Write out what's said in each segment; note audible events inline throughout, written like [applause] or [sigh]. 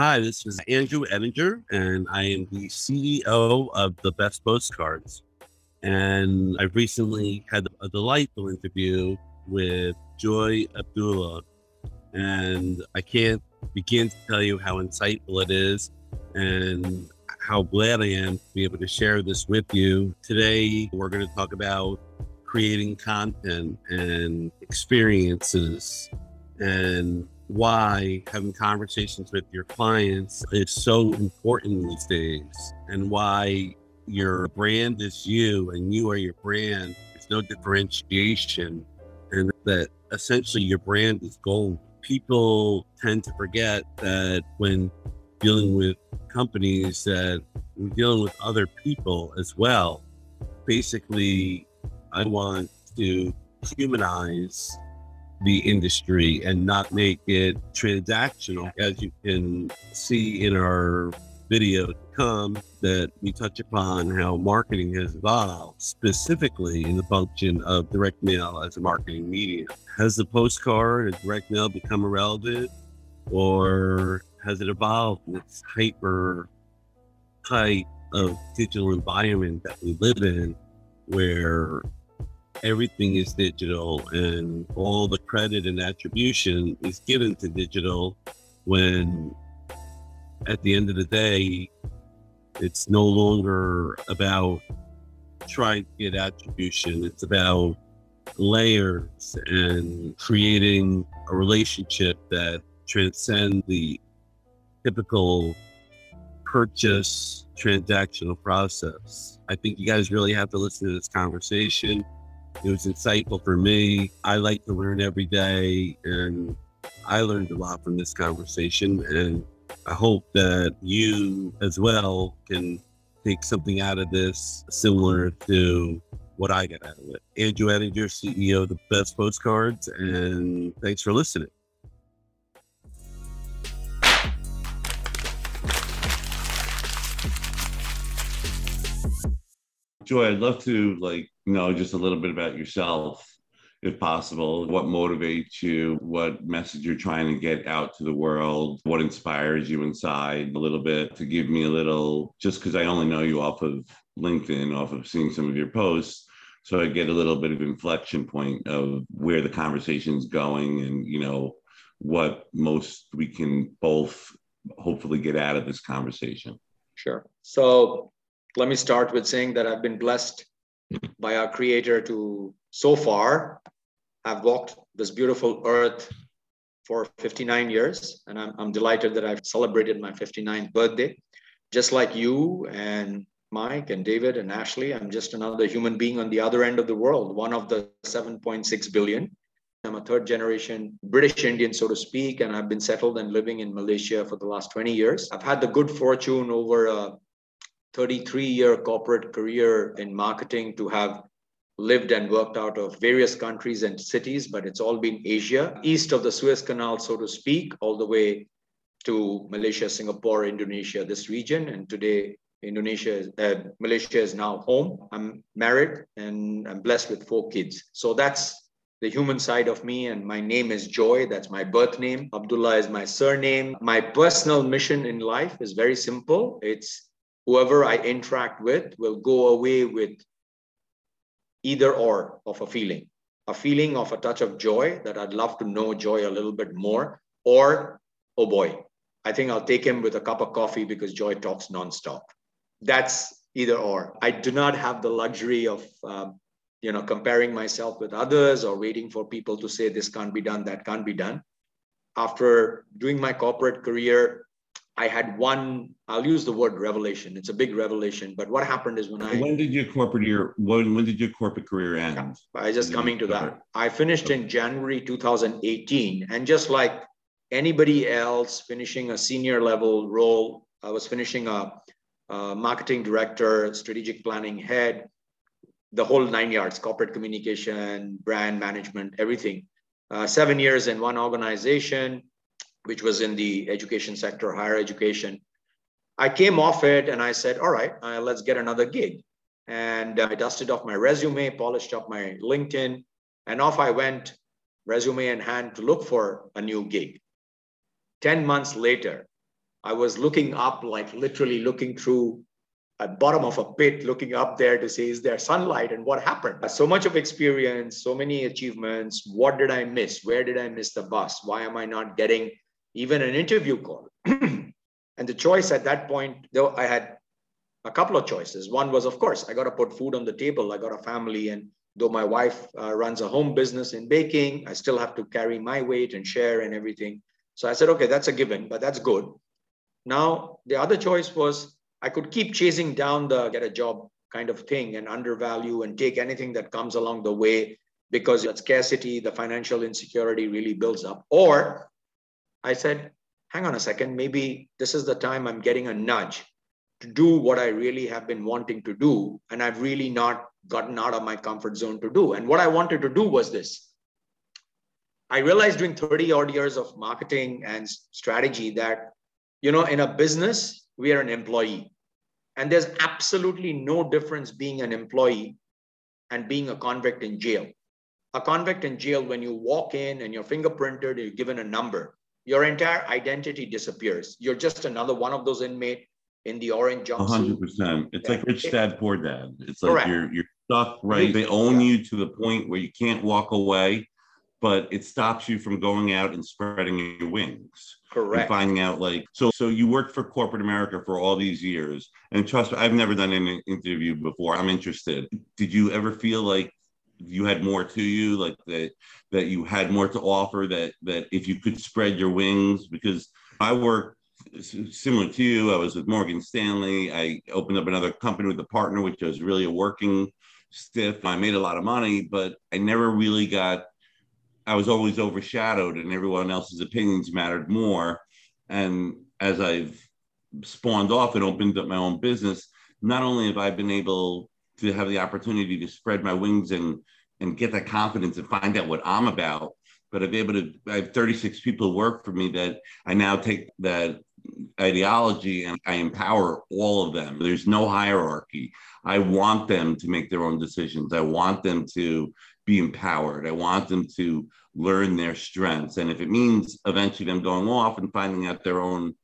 Hi, this is Andrew Ettinger, and I am the CEO of the Best Postcards. And I've recently had a delightful interview with Joy Abdullah. And I can't begin to tell you how insightful it is and how glad I am to be able to share this with you. Today, we're going to talk about creating content and experiences and why having conversations with your clients is so important these days and why your brand is you and you are your brand. There's no differentiation and that essentially your brand is gold. People tend to forget that when dealing with companies that we're dealing with other people as well. Basically, I want to humanize the industry and not make it transactional. As you can see in our video to come, that we touch upon how marketing has evolved, specifically in the function of direct mail as a marketing medium. Has the postcard and direct mail become irrelevant, or has it evolved in this hyper type of digital environment that we live in, where everything is digital and all the credit and attribution is given to digital when at the end of the day it's no longer about trying to get attribution it's about layers and creating a relationship that transcend the typical purchase transactional process. I think you guys really have to listen to this conversation. It was insightful for me. I like to learn every day, and I learned a lot from this conversation. And I hope that you as well can take something out of this similar to what I got out of it. Andrew Ettinger, CEO of the Best Postcards, and thanks for listening. Joy, I'd love to like know just a little bit about yourself, if possible. What motivates you? What message you're trying to get out to the world? What inspires you inside? A little bit to give me a little, just because I only know you off of LinkedIn, off of seeing some of your posts. So I get a little bit of inflection point of where the conversation's going and, you know, what most we can both hopefully get out of this conversation. Sure. So let me start with saying that I've been blessed by our creator to so far have walked this beautiful earth for 59 years. And I'm, I'm delighted that I've celebrated my 59th birthday. Just like you and Mike and David and Ashley, I'm just another human being on the other end of the world, one of the 7.6 billion. I'm a third generation British Indian, so to speak, and I've been settled and living in Malaysia for the last 20 years. I've had the good fortune over a 33 year corporate career in marketing to have lived and worked out of various countries and cities, but it's all been Asia, east of the Suez Canal, so to speak, all the way to Malaysia, Singapore, Indonesia, this region. And today, Indonesia, uh, Malaysia is now home. I'm married and I'm blessed with four kids. So that's the human side of me. And my name is Joy. That's my birth name. Abdullah is my surname. My personal mission in life is very simple. It's whoever I interact with will go away with either or of a feeling a feeling of a touch of joy that I'd love to know joy a little bit more, or oh boy, I think I'll take him with a cup of coffee because joy talks nonstop. That's either or. I do not have the luxury of um, you know comparing myself with others or waiting for people to say this can't be done, that can't be done. After doing my corporate career, I had one, I'll use the word revelation. It's a big revelation. But what happened is when I. When did your corporate year, when, when did your corporate career end? I just coming to that. I finished in January 2018. And just like anybody else finishing a senior level role, I was finishing a, a marketing director, strategic planning head, the whole nine yards, corporate communication, brand management, everything. Uh, seven years in one organization which was in the education sector, higher education. I came off it and I said, all right, uh, let's get another gig. And I dusted off my resume, polished up my LinkedIn, and off I went, resume in hand, to look for a new gig. 10 months later, I was looking up, like literally looking through a bottom of a pit, looking up there to see, is there sunlight and what happened? So much of experience, so many achievements. What did I miss? Where did I miss the bus? Why am I not getting even an interview call? [clears throat] and the choice at that point, though I had a couple of choices. One was, of course, I got to put food on the table. I got a family, and though my wife uh, runs a home business in baking, I still have to carry my weight and share and everything. So I said, okay, that's a given, but that's good. Now, the other choice was I could keep chasing down the get a job kind of thing and undervalue and take anything that comes along the way because that scarcity, the financial insecurity really builds up. Or I said, hang on a second, maybe this is the time I'm getting a nudge to do what I really have been wanting to do. And I've really not gotten out of my comfort zone to do. And what I wanted to do was this. I realized during 30 odd years of marketing and strategy that you know, in a business, we are an employee. And there's absolutely no difference being an employee and being a convict in jail. A convict in jail, when you walk in and you're fingerprinted, you're given a number, your entire identity disappears. You're just another one of those inmates in the orange jumpsuit. 100%. It's yeah. like rich dad, poor dad. It's like Correct. you're, you're stuck, right? They own yeah. you to the point where you can't walk away, but it stops you from going out and spreading your wings. Correct. And finding out like so so you worked for corporate America for all these years. And trust me, I've never done an interview before. I'm interested. Did you ever feel like you had more to you, like that that you had more to offer, that that if you could spread your wings, because I work similar to you. I was with Morgan Stanley. I opened up another company with a partner, which was really a working stiff. I made a lot of money, but I never really got I was always overshadowed and everyone else's opinions mattered more. And as I've spawned off and opened up my own business, not only have I been able to have the opportunity to spread my wings and and get that confidence and find out what I'm about, but I've been able to I have 36 people work for me that I now take that ideology and I empower all of them. There's no hierarchy. I want them to make their own decisions. I want them to be empowered. I want them to learn their strengths. And if it means eventually them going off and finding out their own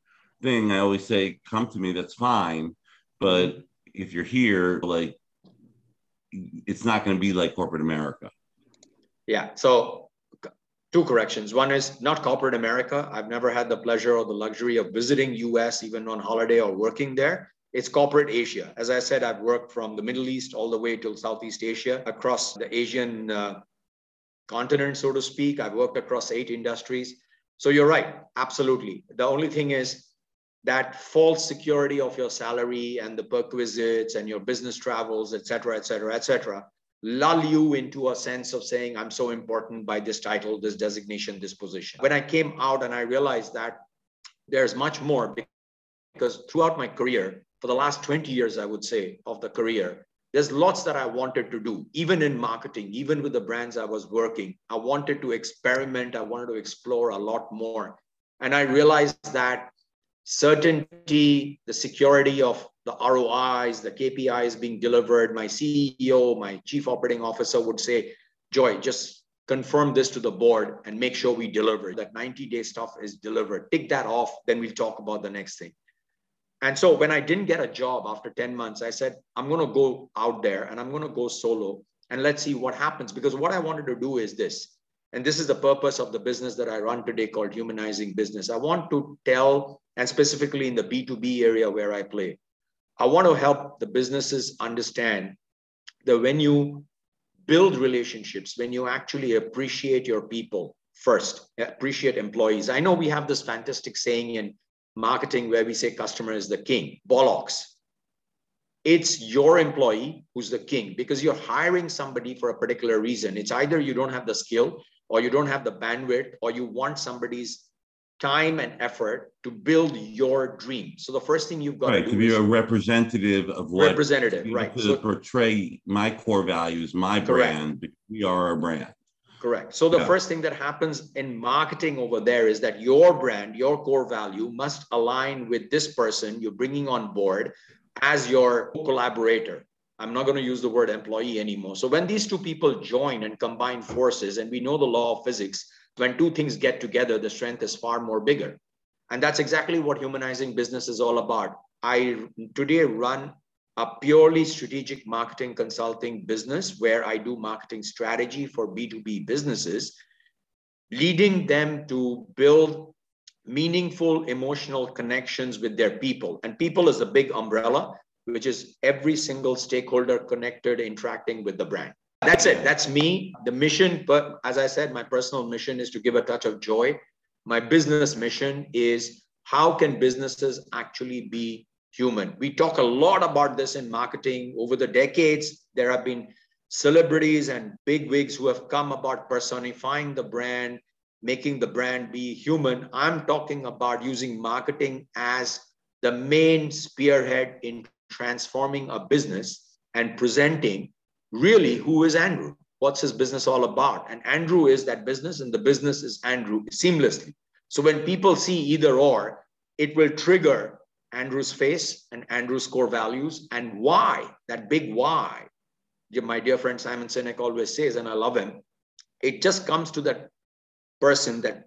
thing, I always say, come to me, that's fine. But if you're here, like, it's not going to be like corporate America. Yeah. So, two corrections. One is not corporate America. I've never had the pleasure or the luxury of visiting US, even on holiday or working there it's corporate Asia. As I said, I've worked from the Middle East all the way till Southeast Asia, across the Asian uh, continent, so to speak. I've worked across eight industries. So you're right, absolutely. The only thing is that false security of your salary and the perquisites and your business travels, et cetera, et cetera, et cetera, lull you into a sense of saying, I'm so important by this title, this designation, this position. When I came out and I realized that there's much more because throughout my career, for the last 20 years, I would say, of the career, there's lots that I wanted to do, even in marketing, even with the brands I was working. I wanted to experiment, I wanted to explore a lot more. And I realized that certainty, the security of the ROIs, the KPIs being delivered, my CEO, my chief operating officer would say, Joy, just confirm this to the board and make sure we deliver. That 90 day stuff is delivered. Tick that off, then we'll talk about the next thing. And so when I didn't get a job after 10 months, I said, I'm going to go out there and I'm going to go solo and let's see what happens. Because what I wanted to do is this, and this is the purpose of the business that I run today called Humanizing Business. I want to tell, and specifically in the B2B area where I play, I want to help the businesses understand that when you build relationships, when you actually appreciate your people first, appreciate employees. I know we have this fantastic saying in marketing where we say customer is the king. Bollocks. It's your employee who's the king because you're hiring somebody for a particular reason. It's either you don't have the skill or you don't have the bandwidth or you want somebody's time and effort to build your dream. So the first thing you've got right, to, to be a representative of what representative, right? To so, portray my core values, my correct. brand. We are a brand. Correct. So the yeah. first thing that happens in marketing over there is that your brand, your core value must align with this person you're bringing on board as your collaborator. I'm not going to use the word employee anymore. So when these two people join and combine forces, and we know the law of physics, when two things get together, the strength is far more bigger. And that's exactly what humanizing business is all about. I today run a purely strategic marketing consulting business where I do marketing strategy for B2B businesses, leading them to build meaningful emotional connections with their people. And people is a big umbrella, which is every single stakeholder connected, interacting with the brand. That's it. That's me. The mission, but as I said, my personal mission is to give a touch of joy. My business mission is how can businesses actually be human. We talk a lot about this in marketing over the decades. There have been celebrities and big wigs who have come about personifying the brand, making the brand be human. I'm talking about using marketing as the main spearhead in transforming a business and presenting really who is Andrew? What's his business all about? And Andrew is that business, and the business is Andrew seamlessly. So when people see either or, it will trigger Andrew's face and Andrew's core values and why, that big why. My dear friend Simon Sinek always says, and I love him, it just comes to that person, that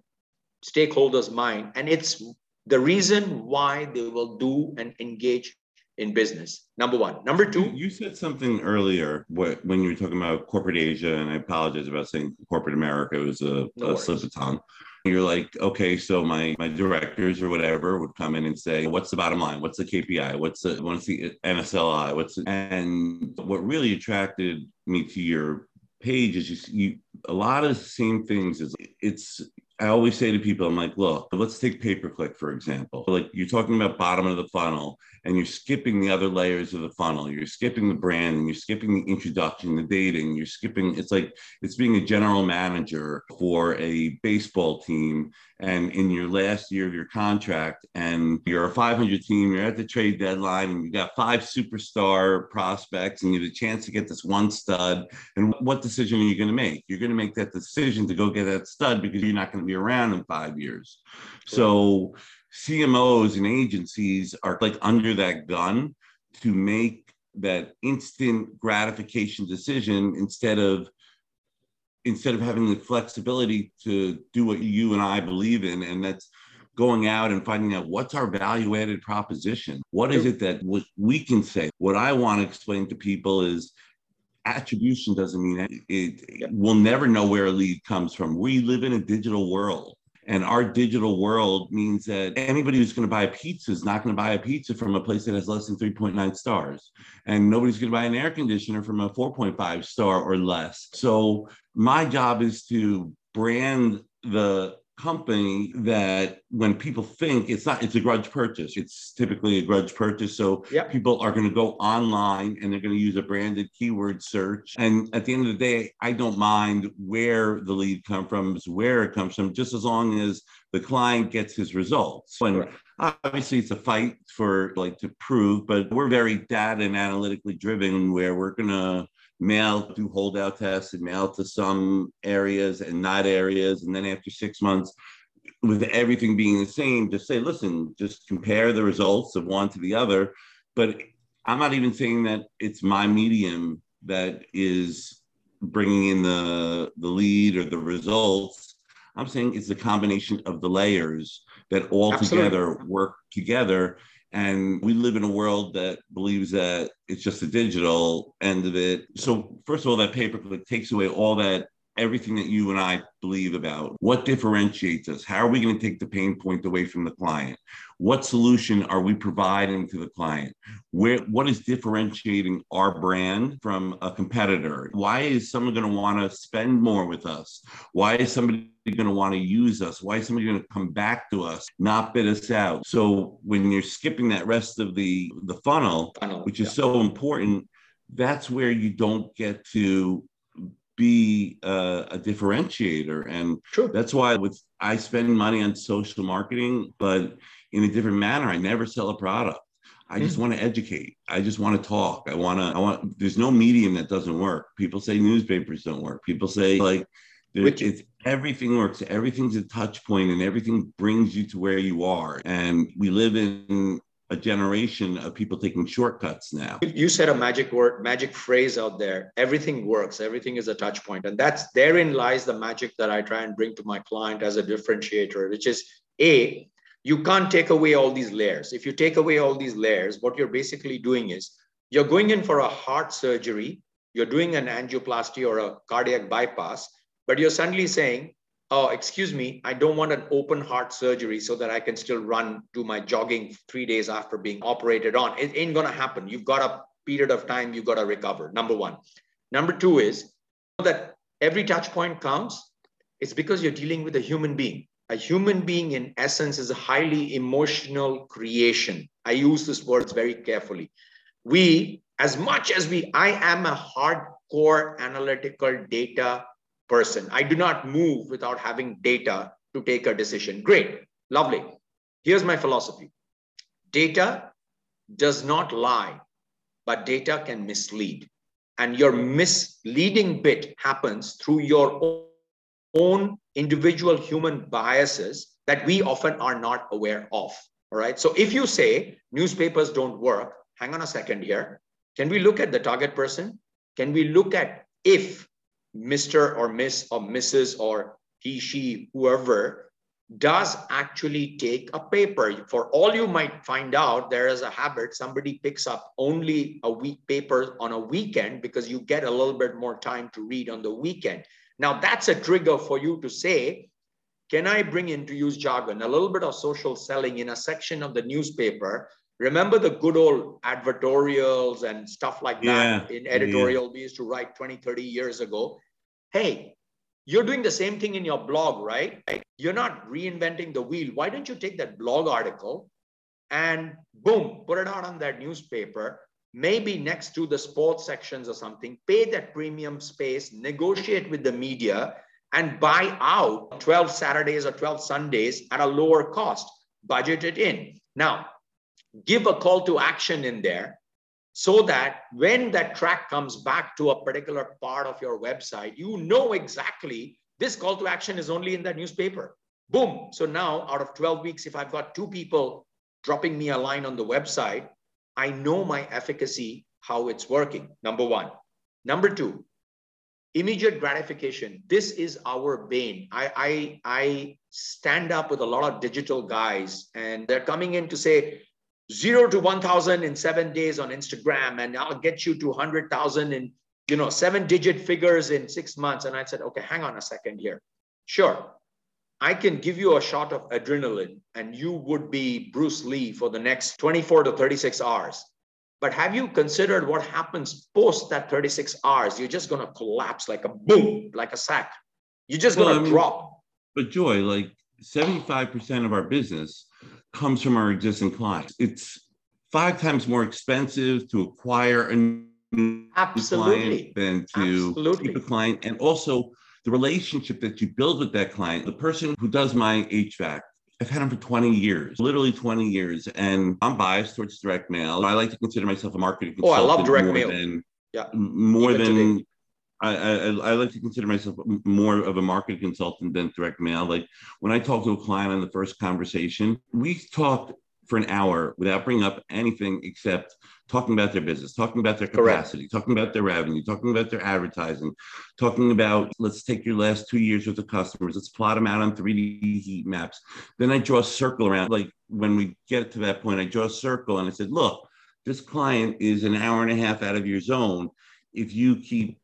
stakeholder's mind, and it's the reason why they will do and engage in business. Number one. Number two. You said something earlier when you were talking about corporate Asia, and I apologize about saying corporate America. It was a, no a slip of tongue. You're like, okay, so my my directors or whatever would come in and say, what's the bottom line? What's the KPI? What's the what's the MSLI? What's the, and what really attracted me to your page is you, you a lot of the same things. Is it's I always say to people, I'm like, look, let's take pay per click, for example. Like you're talking about bottom of the funnel and you're skipping the other layers of the funnel. You're skipping the brand and you're skipping the introduction, the dating. You're skipping, it's like it's being a general manager for a baseball team. And in your last year of your contract, and you're a 500 team, you're at the trade deadline, and you got five superstar prospects, and you have a chance to get this one stud. And what decision are you going to make? You're going to make that decision to go get that stud because you're not going to be around in five years. So CMOs and agencies are like under that gun to make that instant gratification decision instead of instead of having the flexibility to do what you and I believe in and that's going out and finding out what's our value added proposition what is it that we can say what i want to explain to people is attribution doesn't mean it, it, we'll never know where a lead comes from. We live in a digital world. And our digital world means that anybody who's going to buy a pizza is not going to buy a pizza from a place that has less than 3.9 stars. And nobody's going to buy an air conditioner from a 4.5 star or less. So my job is to brand the company that when people think it's not it's a grudge purchase. It's typically a grudge purchase. So yep. people are going to go online and they're going to use a branded keyword search. And at the end of the day i don't mind where the lead comes from where it comes from just as long as the client gets his results. And obviously it's a fight for like to prove but we're very data and analytically driven where we're going to mail do holdout tests and mail to some areas and not areas. And then after six months, with everything being the same, just say, listen, just compare the results of one to the other. But I'm not even saying that it's my medium that is bringing in the the lead or the results. I'm saying it's a combination of the layers that all Absolutely. together work together and we live in a world that believes that it's just the digital end of it. So, first of all, that pay per click takes away all that everything that you and I believe about. What differentiates us? How are we going to take the pain point away from the client? What solution are we providing to the client? Where what is differentiating our brand from a competitor? Why is someone going to want to spend more with us? Why is somebody going to want to use us? Why is somebody going to come back to us, not bid us out? So when you're skipping that rest of the the funnel, funnel which is yeah. so important, that's where you don't get to be a, a differentiator. And True. that's why with i spend money on social marketing but in a different manner. I never sell a product. I just mm. want to educate. I just want to talk. I want to i want there's no medium that doesn't work. People say newspapers don't work. People say like Which, it's everything works. Everything's a touch point and everything brings you to where you are. And we live in a generation of people taking shortcuts now. You said a magic word, magic phrase out there. Everything works. Everything is a touch point. And that's therein lies the magic that I try and bring to my client as a differentiator, which is A, You can't take away all these layers. If you take away all these layers, what you're basically doing is you're going in for a heart surgery, you're doing an angioplasty or a cardiac bypass, but you're suddenly saying, oh, excuse me, I don't want an open heart surgery so that I can still run, do my jogging three days after being operated on. It ain't gonna happen. You've got a period of time, you've got to recover. Number one. Number two is that every touch point counts. it's because you're dealing with a human being. A human being, in essence, is a highly emotional creation. I use these words very carefully. We, as much as we, I am a hardcore analytical data person. I do not move without having data to take a decision. Great, lovely. Here's my philosophy data does not lie, but data can mislead. And your misleading bit happens through your own individual human biases that we often are not aware of. All right. So if you say newspapers don't work, hang on a second here. Can we look at the target person? Can we look at if Mr. or Miss or Mrs. or he, she, whoever does actually take a paper. For all you might find out, there is a habit somebody picks up only a week paper on a weekend because you get a little bit more time to read on the weekend. Now, that's a trigger for you to say, can I bring in, to use jargon, a little bit of social selling in a section of the newspaper? Remember the good old advertorials and stuff like that yeah, in editorial we used to write 20, 30 years ago hey, you're doing the same thing in your blog, right? You're not reinventing the wheel. Why don't you take that blog article and boom, put it out on that newspaper, maybe next to the sports sections or something, pay that premium space, negotiate with the media, and buy out 12 Saturdays or 12 Sundays at a lower cost. Budget it in. Now, give a call to action in there so that when that track comes back to a particular part of your website, you know exactly this call to action is only in that newspaper. Boom. So now, out of 12 weeks, if I've got two people dropping me a line on the website, I know my efficacy, how it's working. Number one. Number two, immediate gratification. This is our bane. I, I, I stand up with a lot of digital guys, and they're coming in to say, zero to 1000 in seven days on instagram and i'll get you to 100000 in you know seven digit figures in six months. And i said okay hang on a second here. Sure. I can give you a shot of adrenaline and you would be bruce lee for the next 24 to 36 hours. But have you considered what happens post that 36 hours? You're just going to collapse like a boom like a sack. You're just going to drop. but joy like 75% of our business comes from our existing clients. It's five times more expensive to acquire a new Absolutely. client than to Absolutely. keep a client. And also the relationship that you build with that client, the person who does my HVAC, I've had him for 20 years, literally 20 years. And I'm biased towards direct mail. I like to consider myself a marketing consultant. Oh, I love direct mail. Than, yeah. More Even than today. I, I, I, like to consider myself more of a marketing consultant than direct mail. Like when I talk to a client on the first conversation, we talked for an hour without bringing up anything except talking about their business, talking about their capacity, Correct. talking about their revenue, talking about their advertising, talking about let's take your last two years with the customers, let's plot them out on 3D heat maps. Then I draw a circle around. Like when we get to that point, I draw a circle and I said, look, this client is an hour and a half out of your zone. If you keep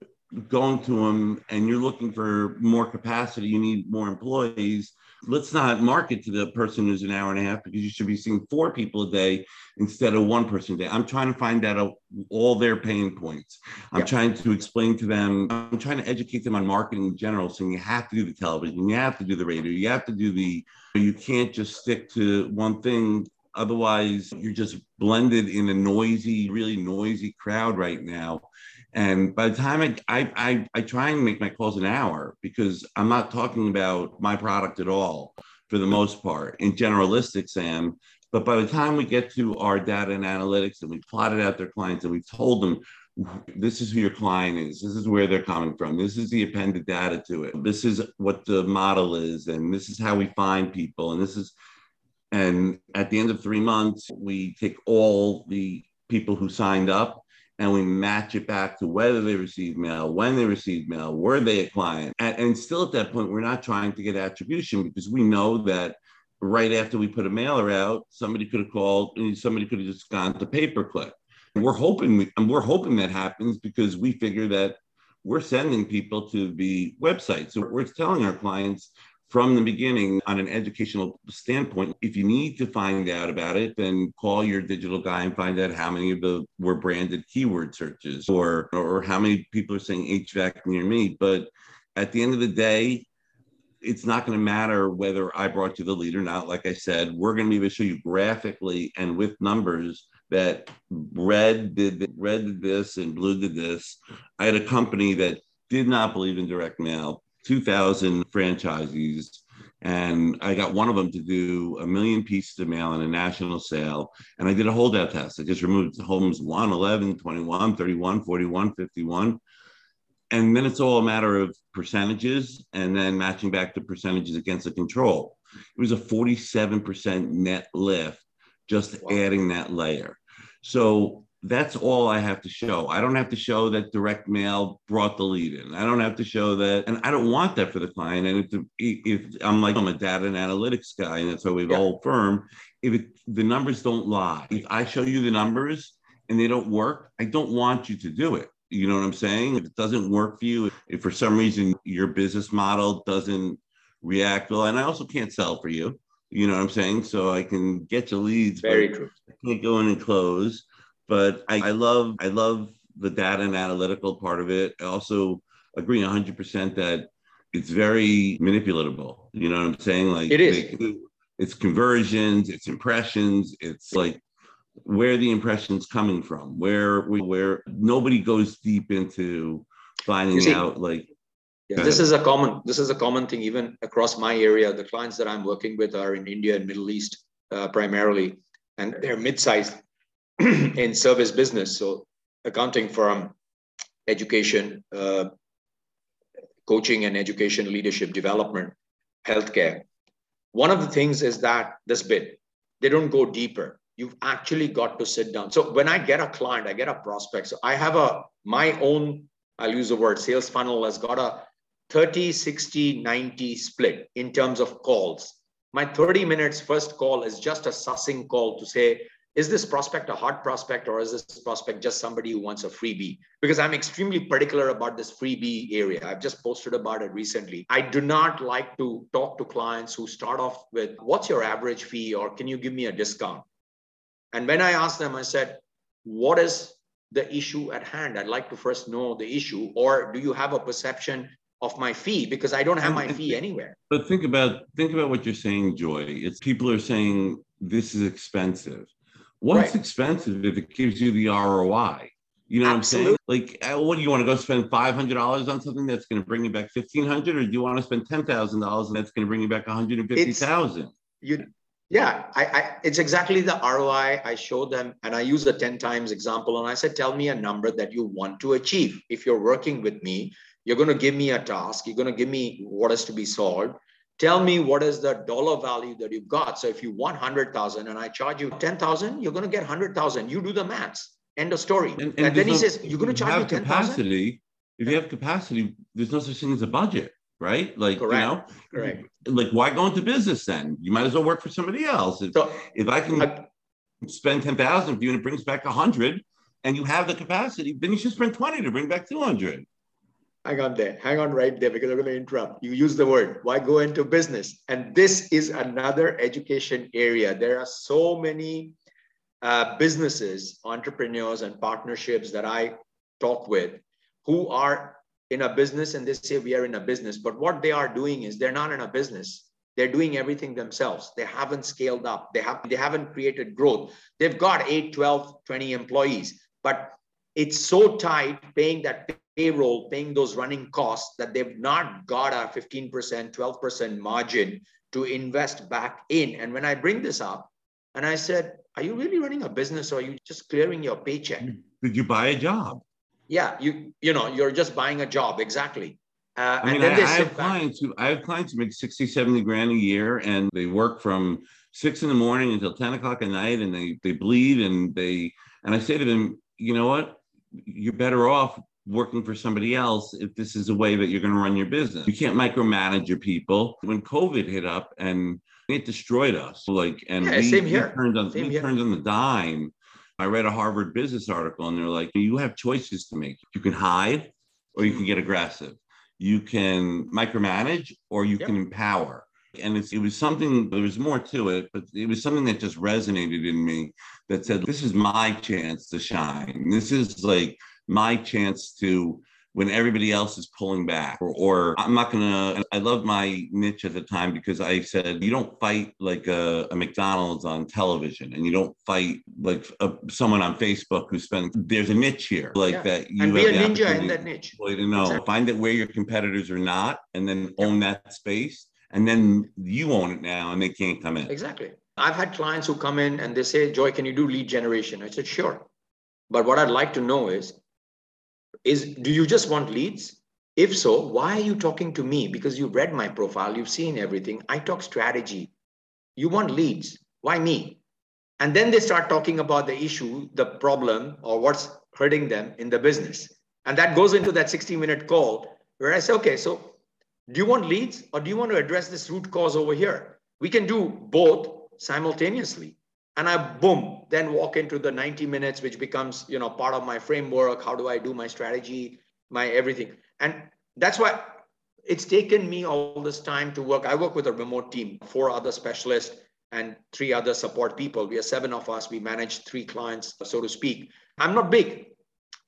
going to them and you're looking for more capacity, you need more employees. Let's not market to the person who's an hour and a half because you should be seeing four people a day instead of one person a day. I'm trying to find out all their pain points. I'm yeah. trying to explain to them, I'm trying to educate them on marketing in general. So you have to do the television, you have to do the radio, you have to do the, you can't just stick to one thing Otherwise, you're just blended in a noisy, really noisy crowd right now. And by the time I, I, I, I, try and make my calls an hour because I'm not talking about my product at all for the most part in generalistic, Sam. But by the time we get to our data and analytics and we plotted out their clients and we've told them this is who your client is, this is where they're coming from, this is the appended data to it, this is what the model is, and this is how we find people, and this is, and at the end of three months, we take all the people who signed up and we match it back to whether they received mail, when they received mail, were they a client? And, and, still at that point, we're not trying to get attribution because we know that right after we put a mailer out, somebody could have called eh, somebody could have just gone to pay per click. And we're hoping we, and we're hoping that happens because we figure that we're sending people to the website. So we're telling our clients from the beginning on an educational standpoint if you need to find out about it then call your digital guy and find out how many of the were branded keyword searches or or how many people are saying hvac near me. But at the end of the day it's not going to matter whether i brought you the lead or not. Like i said we're going to be able to show you graphically and with numbers that red did red did this and blue did this. I had a company that did not believe in direct mail 2,000 franchisees. And I got one of them to do a million pieces of mail in a national sale. And I did a holdout test. I just removed homes 1, 11, 21, 31, 41, 51. And then it's all a matter of percentages and then matching back the percentages against the control. It was a 47% net lift just wow. adding that layer. So that's all I have to show. I don't have to show that direct mail brought the lead in. I don't have to show that, and I don't want that for the client. And if, if I'm like I'm a data and analytics guy, and that's why we have yeah. a whole firm. If it, the numbers don't lie, if I show you the numbers and they don't work, I don't want you to do it. You know what I'm saying? If it doesn't work for you, if for some reason your business model doesn't react well, and I also can't sell for you. You know what I'm saying? So I can get you leads. Very true. I can't go in and close but I, I love I love the data and analytical part of it. I also agree 100% that it's very manipulatable. You know what I'm saying? Like it is. it's conversions, it's impressions, it's like where the impressions coming from, where we where nobody goes deep into finding see, out like yeah, this is a common this is a common thing even across my area. The clients that I'm working with are in India and Middle East uh, primarily, and they're mid-sized [clears throat] in service business, so accounting firm, education, uh, coaching and education, leadership development, healthcare. One of the things is that this bit, they don't go deeper. You've actually got to sit down. So when I get a client, I get a prospect. So I have a my own, I'll use the word sales funnel has got a 30, 60, 90 split in terms of calls. My 30 minutes first call is just a sussing call to say, is this prospect a hot prospect or is this prospect just somebody who wants a freebie? Because I'm extremely particular about this freebie area. I've just posted about it recently. I do not like to talk to clients who start off with, What's your average fee? or Can you give me a discount? And when I asked them, I said, What is the issue at hand? I'd like to first know the issue. Or do you have a perception of my fee because I don't have my fee anywhere. But think about think about what you're saying, Joy. It's people are saying this is expensive. What's right. expensive if it gives you the ROI? You know Absolutely. what I'm saying? Like, uh, what do you want to go spend five hundred dollars on something that's going to bring you back fifteen hundred, or do you want to spend ten thousand dollars and that's going to bring you back one hundred and fifty thousand? You, yeah, I, I, it's exactly the ROI. I show them, and I use a ten times example, and I said, tell me a number that you want to achieve. If you're working with me, you're going to give me a task. You're going to give me what is to be solved tell me what is the dollar value that you've got. So if you want 100,000 and I charge you 10,000, you're going to get 100,000. You do the maths. End of story. And, and, and then he says, you're going to charge me 10,000? Capacity, if you have capacity, there's no such thing as a budget, right? Like, Correct. you know, Correct. like why go into business then? You might as well work for somebody else. If, so, if I can I, spend 10,000 for you and it brings back 100 and you have the capacity, then you should spend 20 to bring back 200 hang on there, hang on right there because I'm going to interrupt. You use the word, why go into business? And this is another education area. There are so many uh, businesses, entrepreneurs, and partnerships that I talk with who are in a business and they say we are in a business. But what they are doing is they're not in a business. They're doing everything themselves. They haven't scaled up. They have they haven't created growth. They've got 8, 12, 20 employees, but it's so tight paying that payroll, paying those running costs that they've not got a 15%, 12% margin to invest back in. And when I bring this up, and I said, Are you really running a business or are you just clearing your paycheck? Did you buy a job? Yeah, you you know, you're just buying a job, exactly. Uh, I mean, I, I have clients who I have clients who make 60, 70 grand a year and they work from six in the morning until 10 o'clock at night and they they bleed and they and I say to them, you know what? You're better off working for somebody else if this is a way that you're going to run your business. You can't micromanage your people. When COVID hit up and it destroyed us. Like, and Yeah, we, same we turned on Same we here. turned on the dime. I read a Harvard business article, and they're like, you have choices to make. You can hide, or you can get aggressive. You can micromanage, or you Yep. can empower. And it's, it was something. There was more to it, but it was something that just resonated in me. That said, this is my chance to shine. This is like my chance to when everybody else is pulling back or, or i'm not gonna i love my niche at the time because i said you don't fight like a, a mcdonald's on television and you don't fight like a, someone on facebook who's spending there's a niche here like Yeah. that you and be a ninja in that niche. to know Exactly. find it where your competitors are not and then Yeah. own that space and then you own it now and they can't come in Exactly. I've had clients who come in and they say, Joy, can you do lead generation? I said, sure. But what I'd like to know is, is do you just want leads? If so, why are you talking to me? Because you've read my profile, you've seen everything. I talk strategy. You want leads. Why me? And then they start talking about the issue, the problem, or what's hurting them in the business. And that goes into that 60 minute call where I say, okay, so do you want leads or do you want to address this root cause over here? We can do both simultaneously. And I boom, then walk into the 90 minutes, which becomes, you know, part of my framework. How do I do my strategy, my everything? And that's why it's taken me all this time to work. I work with a remote team, four other specialists and three other support people. We are seven of us. We manage three clients, so to speak. I'm not big.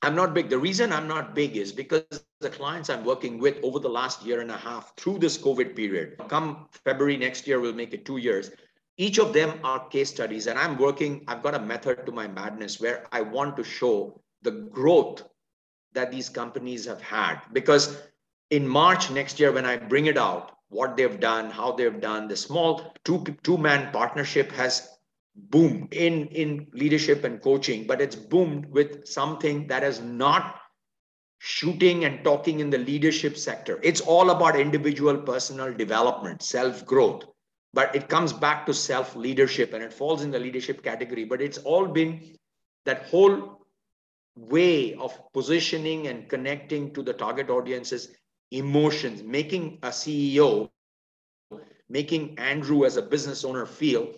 I'm not big. The reason I'm not big is because the clients I'm working with over the last year and a half through this COVID period, come February next year, we'll make it two years. Each of them are case studies, and I'm working. I've got a method to my madness where I want to show the growth that these companies have had. Because in March next year, when I bring it out, what they've done, how they've done, the small two two man partnership has boomed in in leadership and coaching, but it's boomed with something that is not shooting and talking in the leadership sector. It's all about individual personal development, self growth. But it comes back to self leadership and it falls in the leadership category. But it's all been that whole way of positioning and connecting to the target audiences emotions making a ceo making andrew as a business owner feel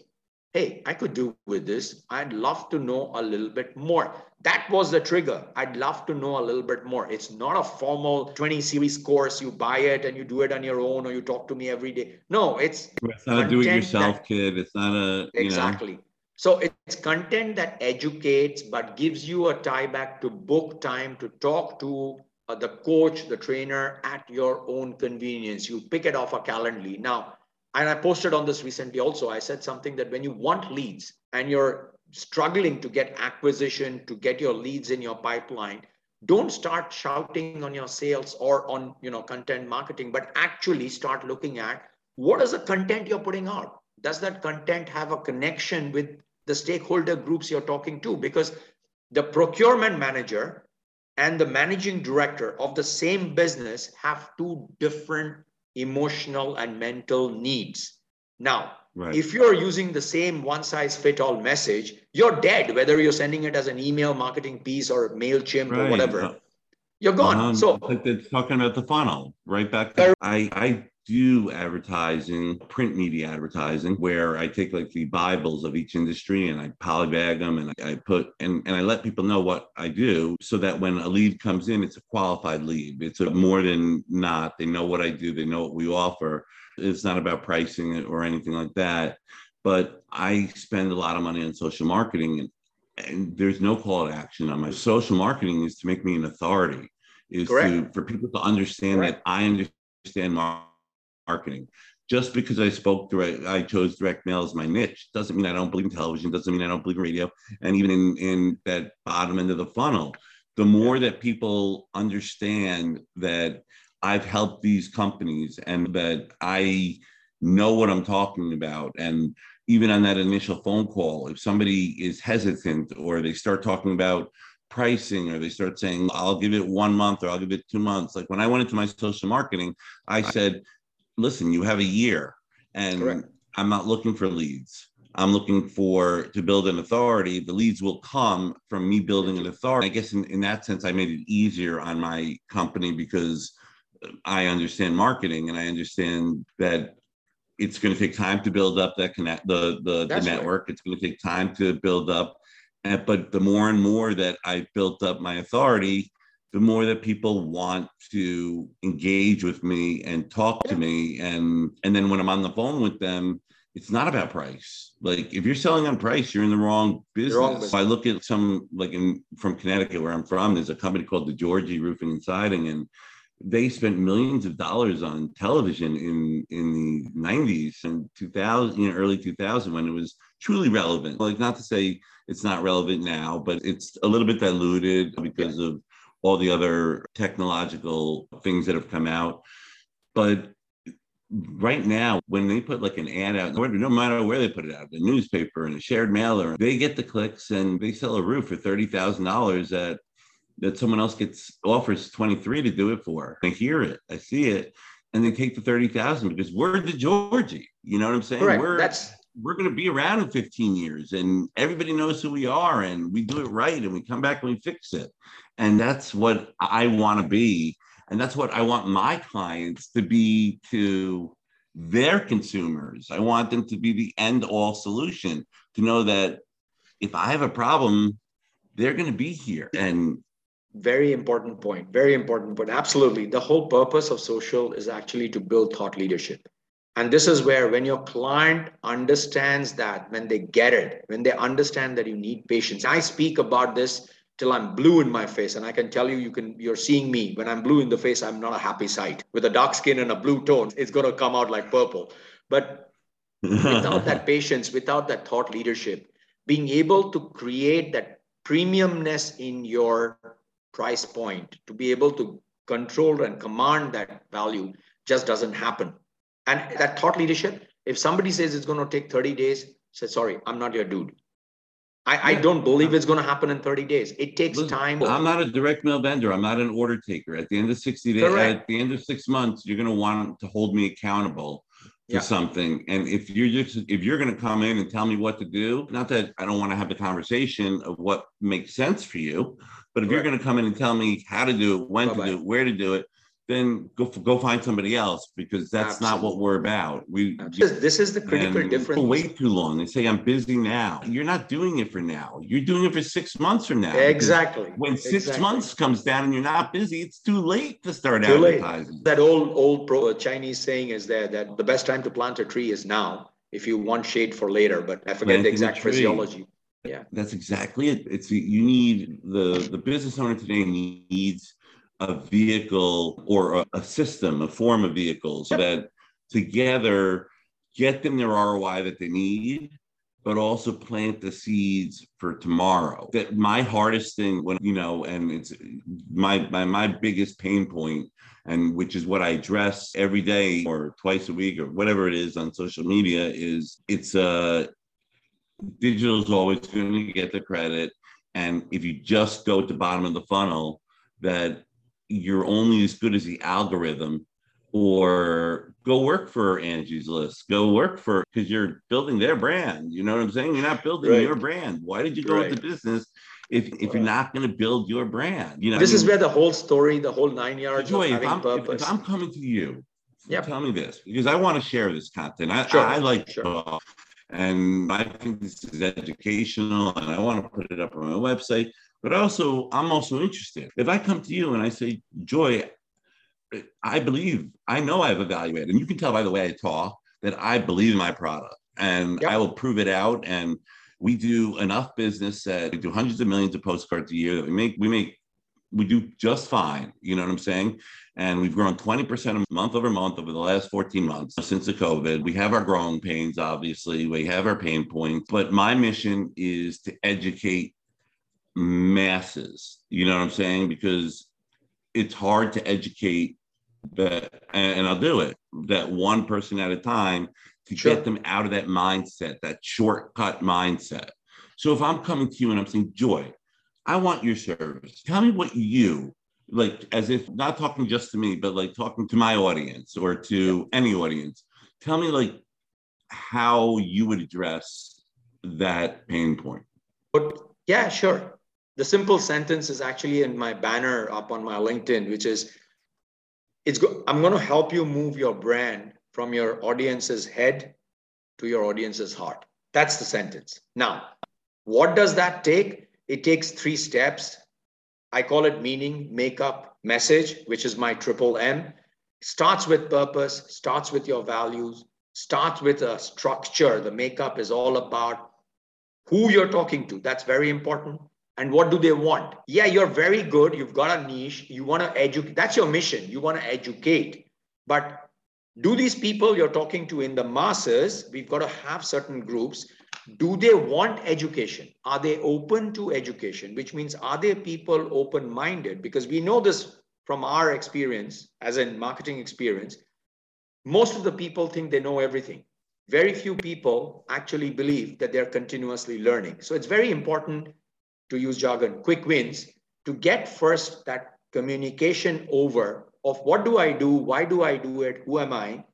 hey i could do with this. I'd love to know a little bit more. That was the trigger. I'd love to know a little bit more. It's not a formal 20 series course. You buy it and you do it on your own or you talk to me every day. No it's it's not a do-it-yourself that- kid. It's not a you know. Exactly. So it's content that educates, but gives you a tie back to book time to talk to uh, the coach, the trainer at your own convenience. You pick it off a Calendly. Now, and I posted on this recently also. I said something that when you want leads and you're struggling to get acquisition, to get your leads in your pipeline, don't start shouting on your sales or on you know content marketing, but actually start looking at what is the content you're putting out. Does that content have a connection with the stakeholder groups you're talking to? Because the procurement manager and the managing director of the same business have two different emotional and mental needs. Now, right if you're using the same one size fit all message, you're dead, whether you're sending it as an email marketing piece or MailChimp or whatever. Uh, You're gone. Uh-huh. So, like they're talking about the funnel, right back. Very- I I do advertising, print media advertising, where I take like the bibles of each industry and I polybag them and I put and and I let people know what I do so that when a lead comes in, it's a qualified lead. It's a more than not. They know what I do. They know what we offer. It's not about pricing or anything like that. But I spend a lot of money on social marketing and and there's no call to action on my social marketing is to make me an authority is to for people to understand Correct. that i understand mar- marketing just because i spoke direct i chose direct mail as my niche doesn't mean i don't believe in television doesn't mean i don't believe in radio and even in in that bottom end of the funnel the more that people understand that i've helped these companies and that i know what i'm talking about and even on that initial phone call, if somebody is hesitant or they start talking about pricing or they start saying, I'll give it one month or I'll give it two months. Like when I went into my social marketing, I said, listen, you have a year and Correct. I'm not looking for leads. I'm looking for to build an authority. The leads will come from me building an authority. I guess in, in that sense, I made it easier on my company because I understand marketing and I understand that it's going to take time to build up that connect the the, the network. Right. It's going to take time to build up. And, but the more and more that I built up my authority, the more that people want to engage with me and talk to me. And and then when i'm on the phone with them it's not about price. Like if you're selling on price you're in the wrong business, wrong business. i look at some like in from connecticut where i'm from there's a company called the georgie roofing and siding and they spent millions of dollars on television in in the 90s and 2000 you know early 2000 when it was truly relevant. Like not to say it's not relevant now but it's a little bit diluted because of all the other technological things that have come out. But right now, when they put like an ad out, no matter where they put it out, the newspaper and a shared mailer, they get the clicks and they sell a roof for thirty thousand dollars that that someone else gets offers twenty three to do it for. I hear it, I see it, and they take the thirty thousand because we're the Georgie. You know what I'm saying? Correct. We're, That's we're going to be around in 15 years and everybody knows who we are and we do it right and we come back and we fix it and that's what I want to be. And that's what I want my clients to be to their consumers. I want them to be the end all solution, to know that if I have a problem, they're going to be here. And very important point. Very important point. Absolutely. The whole purpose of social is actually to build thought leadership. And this is where, when your client understands that, when they get it, when they understand that you need patience, I speak about this till I'm blue in my face. And I can tell you, you can, you're seeing me. When I'm blue in the face, I'm not a happy sight. With a dark skin and a blue tone, it's going to come out like purple. But without that [laughs] patience, without that thought leadership, being able to create that premiumness in your price point, to be able to control and command that value just doesn't happen. And that thought leadership, if somebody says it's going to take 30 days, say, sorry, I'm not your dude. I, I don't believe it's going to happen in 30 days. It takes time. I'm not a direct mail vendor. I'm not an order taker. At the end of 60 days, Correct. at the end of six months, you're going to want to hold me accountable for yeah. something. And if you're just if you're going to come in and tell me what to do, not that I don't want to have the conversation of what makes sense for you, but if you're going to come in and tell me how to do it, when Bye-bye. to do it, where to do it, then go go find somebody else because that's Absolutely. not what we're about. We this is the critical difference. Wait too long. They say I'm busy now. You're not doing it for now. You're doing it for six months from now. Exactly. When six exactly. months comes down and you're not busy, it's too late to start too advertising. Late. That old old pro, uh, Chinese saying is there that the best time to plant a tree is now if you want shade for later. But I forget Planting the exact physiology. Yeah, that's exactly it. It's you need the the business owner today needs a vehicle or a, a system, a form of vehicles that together get them their ROI that they need, but also plant the seeds for tomorrow. That my hardest thing when you know, and it's my my my biggest pain point, and which is what I address every day or twice a week or whatever it is on social media, is it's a uh, digital is always going to get the credit. And if you just go at the bottom of the funnel, that you're only as good as the algorithm or go work for Angie's List. Go work for because you're building their brand. You know what I'm saying? You're not building right. your brand. Why did you go right. into business if, if you're not going to build your brand? You know, this I mean, is where the whole story, the whole nine yards Joy, if I'm, purpose. If, I'm coming to you, yep. tell me this because I want to share this content. I, sure. I like sure. and I think this is educational, and I want to put it up on my website but also I'm also interested. If I come to you and I say, Joy, I believe, I know I've evaluated, and you can tell by the way I talk that I believe in my product and yep. I will prove it out. And we do enough business that we do hundreds of millions of postcards a year that we make, we make, we do just fine. You know what I'm saying? And we've grown 20% a month over month over the last 14 months since the COVID. We have our growing pains, obviously. We have our pain points. But my mission is to educate masses. You know what I'm saying? Because it's hard to educate that, and, I'll do it, that one person at a time to sure. get them out of that mindset, that shortcut mindset. So if I'm coming to you and I'm saying, Joy, I want your service. Tell me what you like, as if not talking just to me, but like talking to my audience or to any audience. Tell me like how you would address that pain point. But yeah, sure the simple sentence is actually in my banner up on my LinkedIn, which is, it's go- I'm going to help you move your brand from your audience's head to your audience's heart. That's the sentence. Now, what does that take? It takes three steps. I call it meaning, makeup, message, which is my triple M. Starts with purpose, starts with your values, starts with a structure. The makeup is all about who you're talking to. That's very important. And what do they want? Yeah, you're very good. You've got a niche. You want to educate. That's your mission. You want to educate. But do these people you're talking to in the masses, we've got to have certain groups. Do they want education? Are they open to education? Which means, are they people open minded? Because we know this from our experience, as in marketing experience. Most of the people think they know everything. Very few people actually believe that they're continuously learning. So it's very important to use jargon, quick wins, to get first that communication over of what do I do, why do I do it, who am I,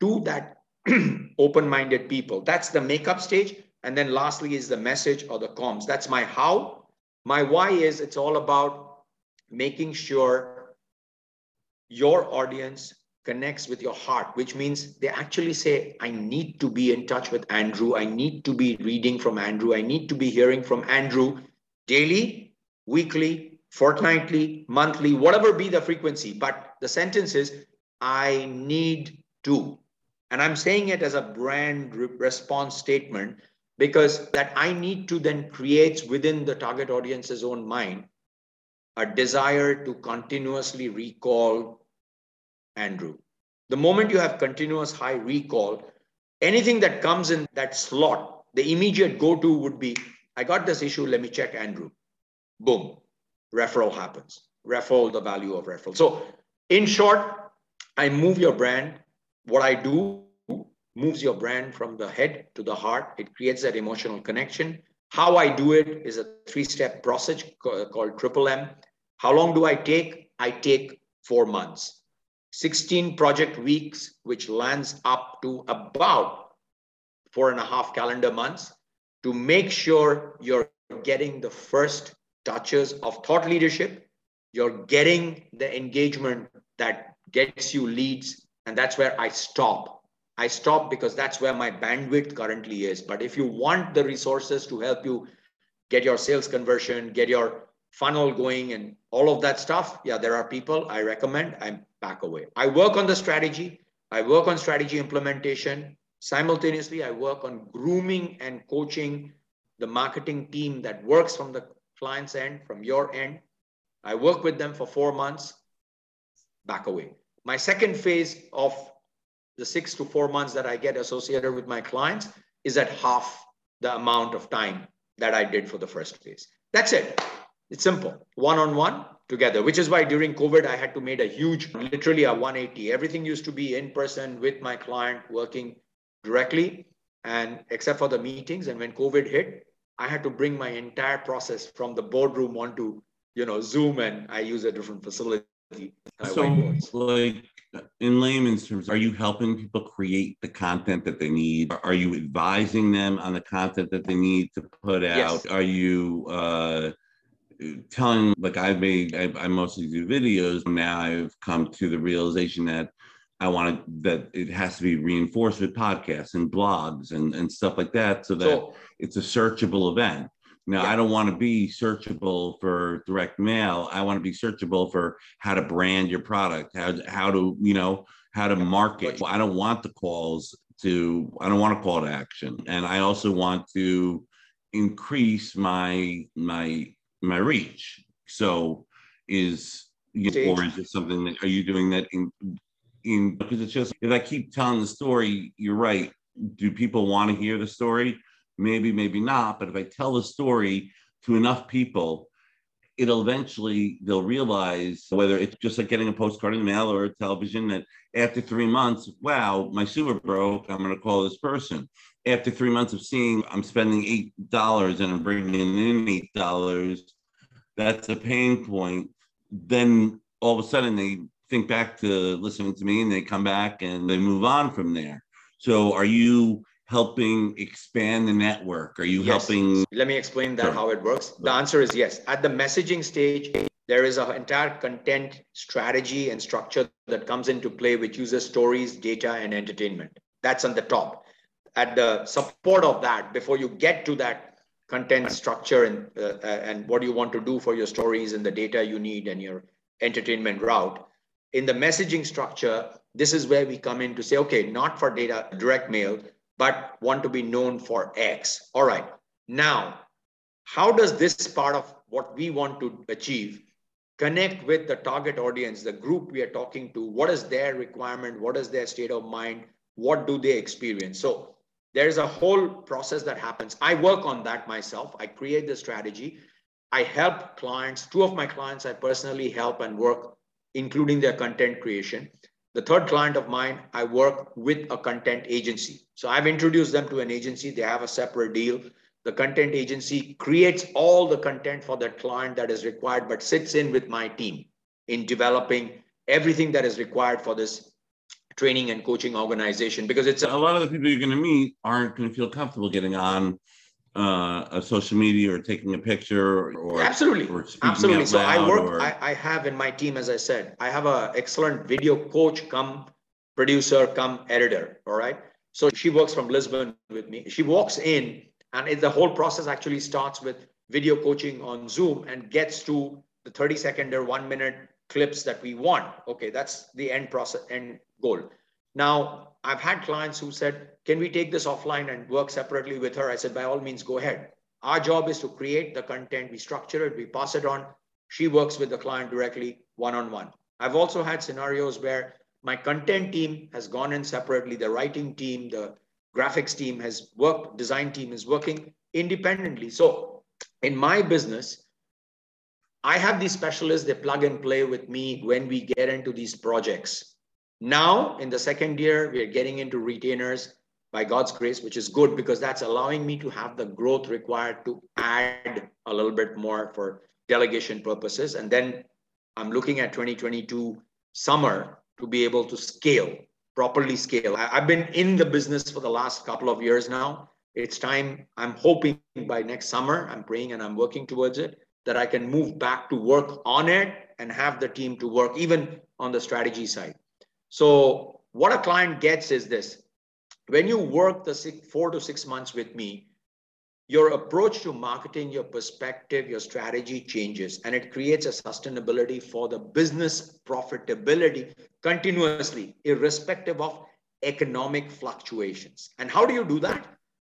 to that [clears throat] open minded people. That's the makeup stage. And then lastly is the message or the comms. That's my how. My why is it's all about making sure your audience connects with your heart, which means they actually say, I need to be in touch with Andrew. I need to be reading from Andrew. I need to be hearing from Andrew daily, weekly, fortnightly, monthly, whatever be the frequency. But the sentence is, I need to. And I'm saying it as a brand response statement because that I need to then creates within the target audience's own mind a desire to continuously recall Andrew. The moment you have continuous high recall, anything that comes in that slot, the immediate go to would be I got this issue, let me check Andrew. Boom, referral happens. Referral, the value of referral. So, in short, I move your brand. What I do moves your brand from the head to the heart. It creates that emotional connection. How I do it is a three step process called Triple M. How long do I take? I take four months. 16 project weeks, which lands up to about four and a half calendar months to make sure you're getting the first touches of thought leadership. You're getting the engagement that gets you leads. And that's where I stop. I stop because that's where my bandwidth currently is. But if you want the resources to help you get your sales conversion, get your funnel going, and all of that stuff, yeah, there are people I recommend. I'm back away. I work on the strategy. I work on strategy implementation. Simultaneously, I work on grooming and coaching the marketing team that works from the client's end, from your end. I work with them for four months, back away. My second phase of the six to four months that I get associated with my clients is at half the amount of time that I did for the first phase. That's it. It's simple. One on one together, which is why during COVID, I had to make a huge, literally a 180. Everything used to be in person with my client working directly and except for the meetings and when covid hit i had to bring my entire process from the boardroom onto you know zoom and i use a different facility. So like in layman's terms are you helping people create the content that they need? Are you advising them on the content that they need to put out? Yes. are you uh telling like i've made I, I mostly do videos. Now i've come to the realization that I want it that it has to be reinforced with podcasts and blogs and, and stuff like that so that so, it's a searchable event. Now, yeah. I don't want to be searchable for direct mail. I want to be searchable for how to brand your product, how, how to, you know, how to market. I don't want the calls to, I don't want to call to action. And I also want to increase my, my, my reach. So is, you know, or is it something that, are you doing that in, in because it's just if I keep telling the story, you're right. Do people want to hear the story? Maybe, maybe not. But if I tell the story to enough people, it'll eventually they'll realize whether it's just like getting a postcard in the mail or television that after three months, wow, my super broke. I'm going to call this person. After three months of seeing I'm spending eight dollars and I'm bringing in eight dollars, that's a pain point. Then all of a sudden they think back to listening to me and they come back and they move on from there. So are you helping expand the network? Are you yes. helping? Let me explain that how it works. The answer is yes. At the messaging stage, there is an entire content strategy and structure that comes into play, which uses stories, data, and entertainment. That's on the top. At the support of that, before you get to that content structure and uh, and what do you want to do for your stories and the data you need and your entertainment route, in the messaging structure, this is where we come in to say, okay, not for data direct mail, but want to be known for X. All right. Now, how does this part of what we want to achieve connect with the target audience, the group we are talking to? What is their requirement? What is their state of mind? What do they experience? So there's a whole process that happens. I work on that myself. I create the strategy. I help clients. Two of my clients I personally help and work, including their content creation. The third client of mine, I work with a content agency. So I've introduced them to an agency. They have a separate deal. The content agency creates all the content for that client that is required, but sits in with my team in developing everything that is required for this training and coaching organization because it's a, a lot of the people you're going to meet aren't going to feel comfortable getting on uh, a social media or taking a picture or absolutely. or absolutely. So i work or... I, I have in my team as i said i have a excellent video coach come producer come editor all right? So she works from lisbon with me. She walks in and it, the whole process actually starts with video coaching on zoom and gets to the 30 second or one minute clips that we want. Okay that's the end process end goal. Now I've had clients who said, Can we take this offline and work separately with her? I said, By all means, go ahead. Our job is to create the content, we structure it, we pass it on. She works with the client directly, one on one. I've also had scenarios where my content team has gone in separately, the writing team, the graphics team has worked, design team is working independently. So in my business, I have these specialists, they plug and play with me when we get into these projects now, in the second year, we are getting into retainers by God's grace, which is good because that's allowing me to have the growth required to add a little bit more for delegation purposes. And then I'm looking at 2022 summer to be able to scale, properly scale. I've been in the business for the last couple of years now. It's time, I'm hoping by next summer, I'm praying and I'm working towards it, that I can move back to work on it and have the team to work even on the strategy side. So what a client gets is this. When you work the six, four to six months with me, your approach to marketing, your perspective, your strategy changes, and it creates a sustainability for the business profitability continuously, irrespective of economic fluctuations. And how do you do that?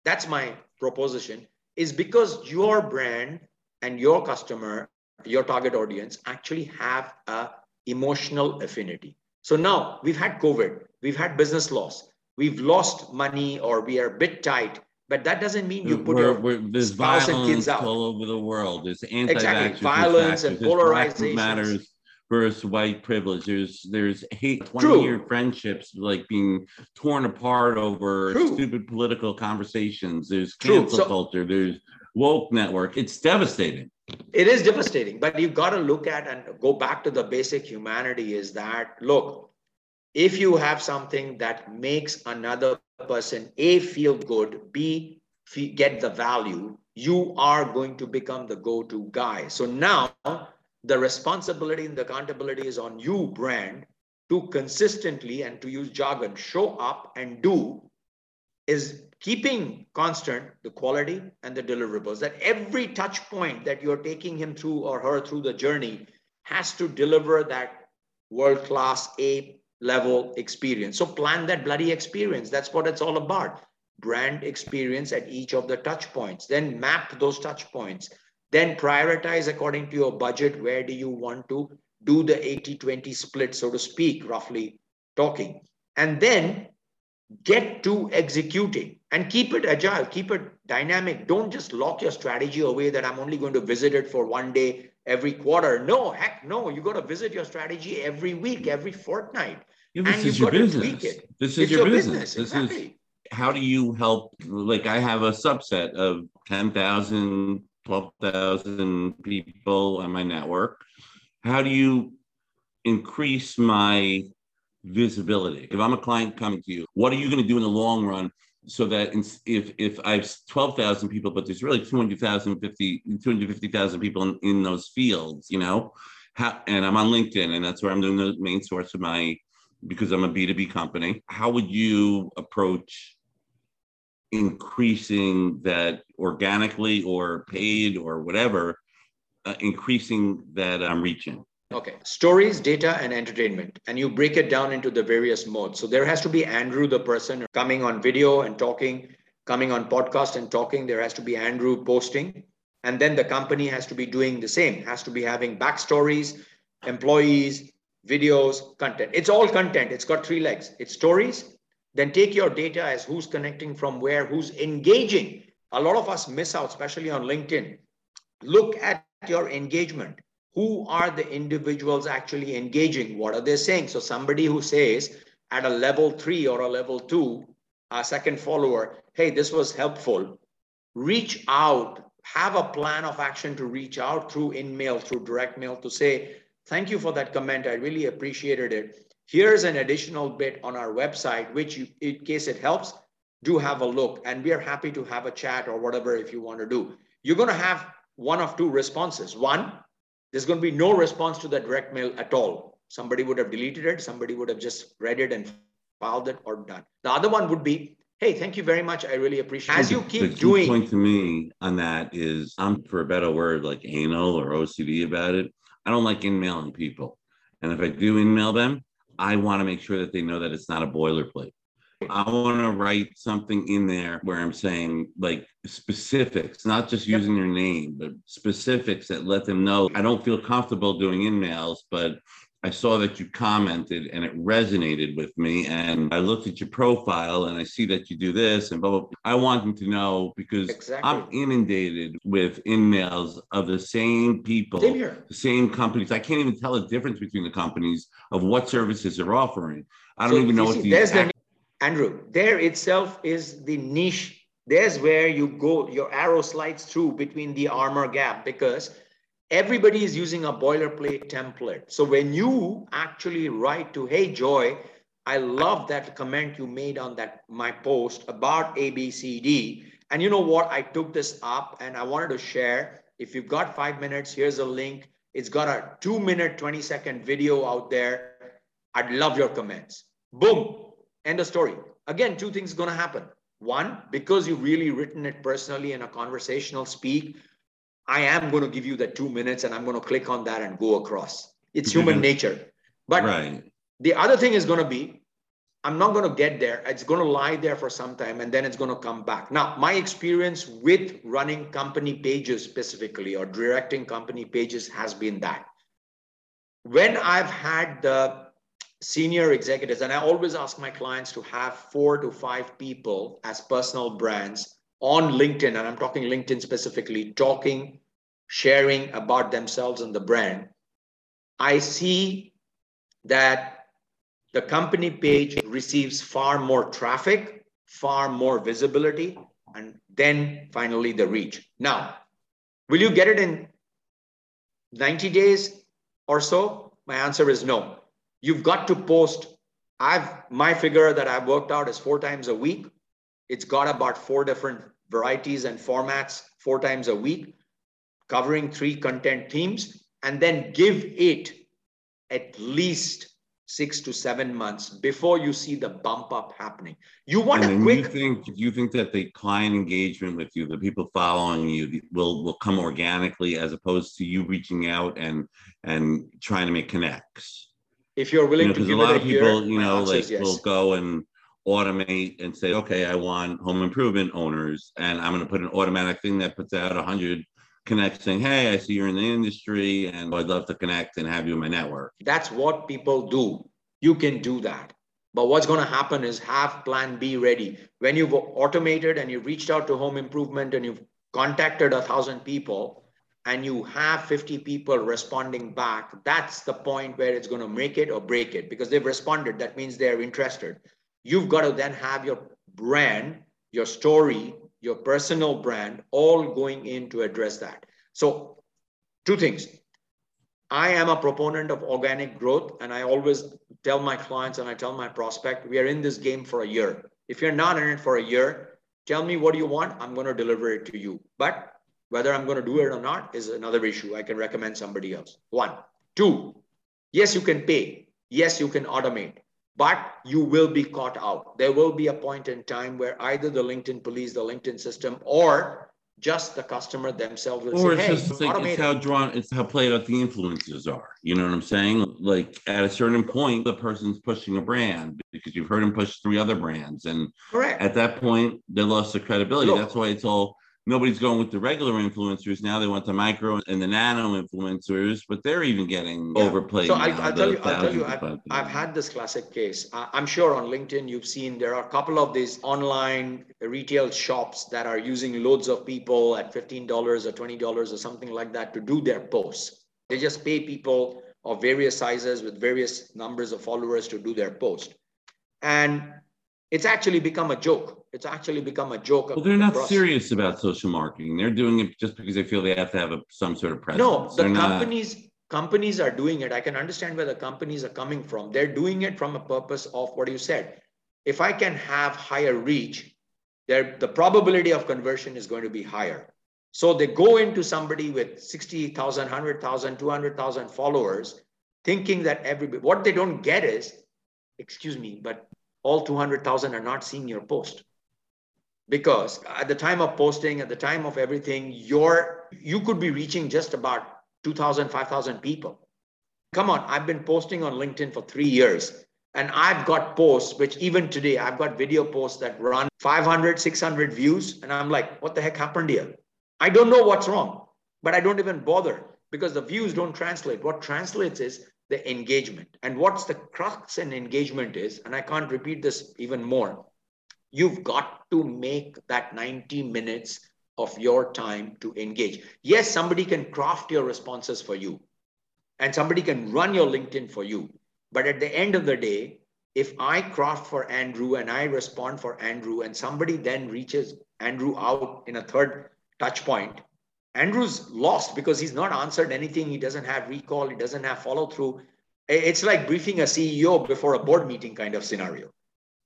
That's my proposition, is because your brand and your customer, your target audience actually have a emotional affinity. So now we've had COVID, we've had business loss, we've lost money or we are a bit tight, but that doesn't mean you put we're, your we're, there's spouse and kids out. all over the world. There's anti exactly. violence and polarization matters versus white privilege. There's there's hate, 20 year friendships like being torn apart over True. stupid political conversations. There's cancel so, culture. There's woke network. It's devastating. It is devastating, but you've got to look at and go back to the basic humanity is that look, if you have something that makes another person A feel good, B get the value, you are going to become the go to guy. So now the responsibility and the accountability is on you, brand, to consistently and to use jargon, show up and do is keeping constant the quality and the deliverables that every touch point that you're taking him through or her through the journey has to deliver that world class a level experience. So plan that bloody experience. That's what it's all about. Brand experience at each of the touch points. Then map those touch points. Then prioritize according to your budget. Where do you want to do the 80 20 split so to speak roughly talking. And then get to executing and keep it agile, keep it dynamic. Don't just lock your strategy away that I'm only going to visit it for one day every quarter. No, heck no. You got to visit your strategy every week, every fortnight. Yeah, this and is your business. This is your, your, business. business. This exactly. is how do you help? Like I have a subset of 10,000, 12,000 people on my network. How do you increase my visibility? If I'm a client coming to you, what are you going to do in the long run so that if if I have 12,000 people, but there's really 200,000, 250,000 people in, in those fields, you know, how, and I'm on LinkedIn, and that's where I'm doing the main source of my because I'm a B2B company. How would you approach increasing that organically or paid or whatever, uh, increasing that I'm reaching? Okay, stories, data, and entertainment. And you break it down into the various modes. So there has to be Andrew, the person coming on video and talking, coming on podcast and talking. There has to be Andrew posting. And then the company has to be doing the same, has to be having backstories, employees, videos, content. It's all content. It's got three legs. It's stories. Then take your data as who's connecting from where, who's engaging. A lot of us miss out, especially on LinkedIn. Look at your engagement. Who are the individuals actually engaging? What are they saying? So somebody who says at a level three or a level two, a second follower, hey, this was helpful. Reach out, have a plan of action to reach out through in-mail, through direct mail to say, Thank you for that comment. I really appreciated it. Here's an additional bit on our website, which you, in case it helps, do have a look. And we are happy to have a chat or whatever if you want to do. You're going to have one of two responses. One, there's going to be no response to the direct mail at all. Somebody would have deleted it. Somebody would have just read it and filed it or done. The other one would be, hey, thank you very much. I really appreciate it. As you keep the key doing. point to me on that is I'm for a better word like anal or OCD about it. I don't like in-mailing people. And if I do in-mail them, I want to make sure that they know that it's not a boilerplate. I want to write something in there where I'm saying like specifics, not just using your name, but specifics that let them know I don't feel comfortable doing in-mails, but I saw that you commented and it resonated with me. And I looked at your profile and I see that you do this and blah, blah. blah. I want them to know because Exactly. I'm inundated with in-mails of the same people, the same companies. I can't even tell the difference between the companies of what services they're offering. I don't So, even know you what see, these. the Andrew, there itself is the niche. There's where you go, your arrow slides through between the armor gap because everybody is using a boilerplate template. So when you actually write to, hey, Joy, I love that comment you made on that my post about ABCD. And you know what? I took this up and I wanted to share. If you've got five minutes, here's a link. It's got a two minute, 20 second video out there. I'd love your comments. Boom. End of story. Again, two things going to happen. One, because you've really written it personally in a conversational speak, I am going to give you that two minutes and I'm going to click on that and go across. It's human Mhm. nature. But right. the other thing is going to be, I'm not going to get there. It's going to lie there for some time and then it's going to come back. Now, my experience with running company pages specifically or directing company pages has been that. When I've had the senior executives, and I always ask my clients to have four to five people as personal brands on LinkedIn, and I'm talking LinkedIn specifically, talking, sharing about themselves and the brand. I see that the company page receives far more traffic, far more visibility, and then finally the reach. Now, will you get it in 90 days or so? My answer is no. You've got to post. I've my figure that I've worked out is four times a week. It's got about four different varieties and formats, four times a week, covering three content themes, and then give it at least six to seven months before you see the bump up happening. You want And a quick you think you think that the client engagement with you, the people following you, will will come organically as opposed to you reaching out and and trying to make connects. If you're willing You know, to because a lot of people, you know, like yes. will go and automate and say, okay, I want home improvement owners, and I'm going to put an automatic thing that puts out hundred connects saying, hey, I see you're in the industry, and I'd love to connect and have you in my network. That's what people do. You can do that. But what's going to happen is have plan B ready. When you've automated and you've reached out to home improvement and you've contacted a thousand people and you have 50 people responding back, that's the point where it's going to make it or break it because they've responded. That means they're interested. You've got to then have your brand, your story, your personal brand all going in to address that. So, two things. I am a proponent of organic growth, and I always tell my clients and I tell my prospect, we are in this game for a year. If you're not in it for a year, tell me what you want. I'm going to deliver it to you. But whether I'm going to do it or not is another issue. I can recommend somebody else. One. Two, yes, you can pay. Yes, you can automate, but you will be caught out. There will be a point in time where either the LinkedIn police, the LinkedIn system, or just the customer themselves will or say, it's hey, just like it's how drawn it's how played out the influencers are you know what i'm saying like at a certain point the person's pushing a brand because you've heard them push three other brands and Correct. at that point they lost their credibility Look. that's why it's all nobody's going with the regular influencers now they want the micro and the nano influencers but they're even getting Yeah. overplayed So I- now, I'll the tell you- I'll tell you, of five I've had this classic case. I'm sure on LinkedIn, you've seen there are a couple of these online retail shops that are using loads of people at $15 or $20 or something like that to do their posts. They just pay people of various sizes with various numbers of followers to do their post. And it's actually become a joke. It's actually become a joke. well they're not serious about social marketing they're doing it just because they feel they have to have a, some sort of presence No, the They're not- companies, companies are doing it. I can understand where the companies are coming from. They're doing it from a purpose of what you said. If I can have higher reach, there, the probability of conversion is going to be higher. So they go into somebody with 60,000, 100,000, 200,000 followers, thinking that everybody, what they don't get is, excuse me, but all 200,000 are not seeing your post because at the time of posting at the time of everything your you could be reaching just about 2000 5000 people. Come on i've been posting on linkedin for 3 years and i've got posts which even today i've got video posts that run 500 600 views and i'm like what the heck happened here? I don't know what's wrong but i don't even bother because the views don't translate. What translates is the engagement. And what's the crux in engagement is and i can't repeat this even more you've got to make that 90 minutes of your time to engage. Yes, somebody can craft your responses for you and somebody can run your LinkedIn for you. But at the end of the day, if I craft for Andrew and I respond for Andrew and somebody then reaches Andrew out in a third touch point, Andrew's lost because he's not answered anything. He doesn't have recall, he doesn't have follow through. It's like briefing a CEO before a board meeting kind of scenario.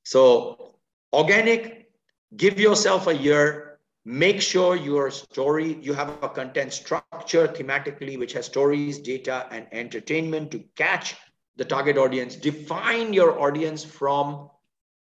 So, organic, give yourself a year, make sure your story, you have a content structure thematically, which has stories, data, and entertainment to catch the target audience. Define your audience from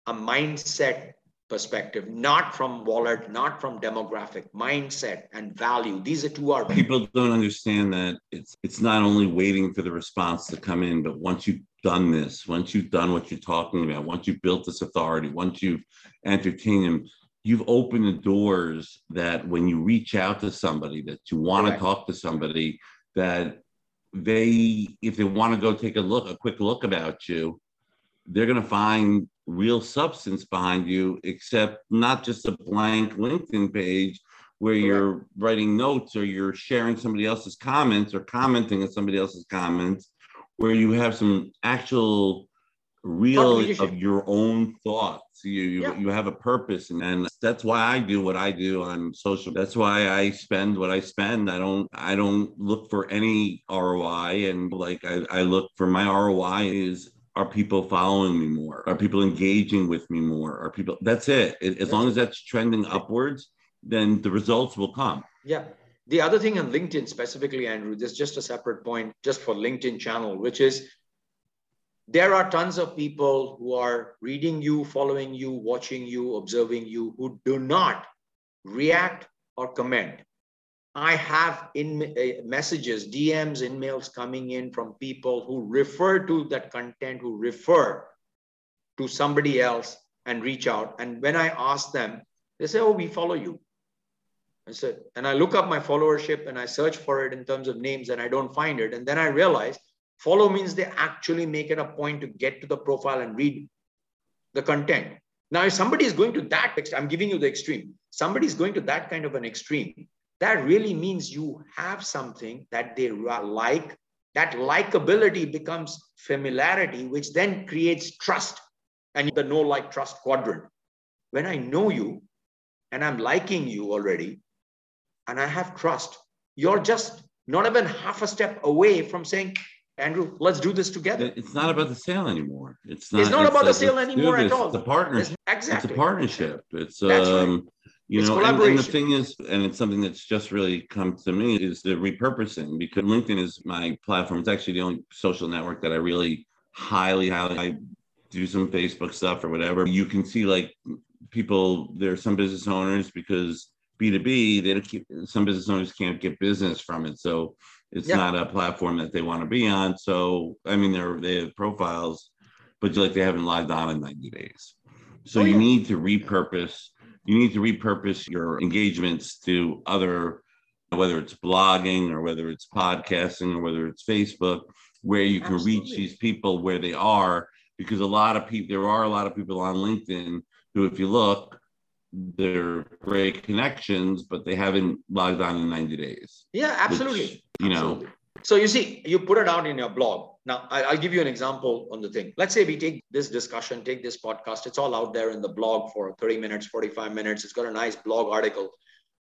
a mindset perspective, not from wallet, not from demographic, mindset and value. These are two are people don't understand that it's it's not only waiting for the response to come in but once you've done this once you've done what you're talking about once you've built this authority once you've entertained them you've opened the doors that when you reach out to somebody that you want to talk to somebody that they if they want to go take a look a quick look about you they're going to find real substance behind you except not just a blank linkedin page where Correct. you're writing notes or you're sharing somebody else's comments or commenting on somebody else's comments where you have some actual real of your own thoughts you you, Yeah. you have a purpose and, and that's why i do what i do on social that's why i spend what i spend i don't i don't look for any roi and like i, I look for my roi is are people following me more? Are people engaging with me more? Are people that's it. As- as long as that's trending upwards then the results will come. Yeah. The other thing on LinkedIn specifically, Andrew, this is just a separate point just for LinkedIn channel, which is there are tons of people who are reading you, following you, watching you, observing you, who do not react or comment. I have in uh, messages, DMs, emails coming in from people who refer to that content, who refer to somebody else and reach out. And when I ask them, they say, "Oh, we follow you." I said, and I look up my followership and I search for it in terms of names and I don't find it. And then I realize follow means they actually make it a point to get to the profile and read the content. Now, if somebody is going to that, I'm giving you the extreme, somebody is going to that kind of an extreme, that really means you have something that they like. That likability becomes familiarity, which then creates trust and the know like trust quadrant. When I know you and I'm liking you already, and I have trust, you're just not even half a step away from saying, Andrew, let's do this together. it's not about the sale anymore it's not It's not about the sale anymore at all. it's a partnership It's- exactly. It's a partnership. It's That's right. Um, You It's know, and, and the thing is, and it's something that's just really come to me is the repurposing because LinkedIn is my platform. It's actually the only social network that I really highly, highly I do some Facebook stuff or whatever. You can see like people, there are some business owners because B2B, they don't keep some business owners can't get business from it. So it's Yeah. not a platform that they want to be on. So I mean they're they have profiles, but like they haven't logged on in 90 days. So Oh, you need to repurpose, you need to repurpose your engagements to other whether it's blogging or whether it's podcasting or whether it's Facebook, where you can reach these people where they are, because a lot of people there are a lot of people on LinkedIn who, if you look, they're great connections, but they haven't logged on in 90 days. Yeah, which, absolutely. you know, Absolutely. So you see, you put it out in your blog. Now, I'll give you an example on the thing. Let's say we take this discussion, take this podcast. It's all out there in the blog for 30 minutes, 45 minutes. It's got a nice blog article.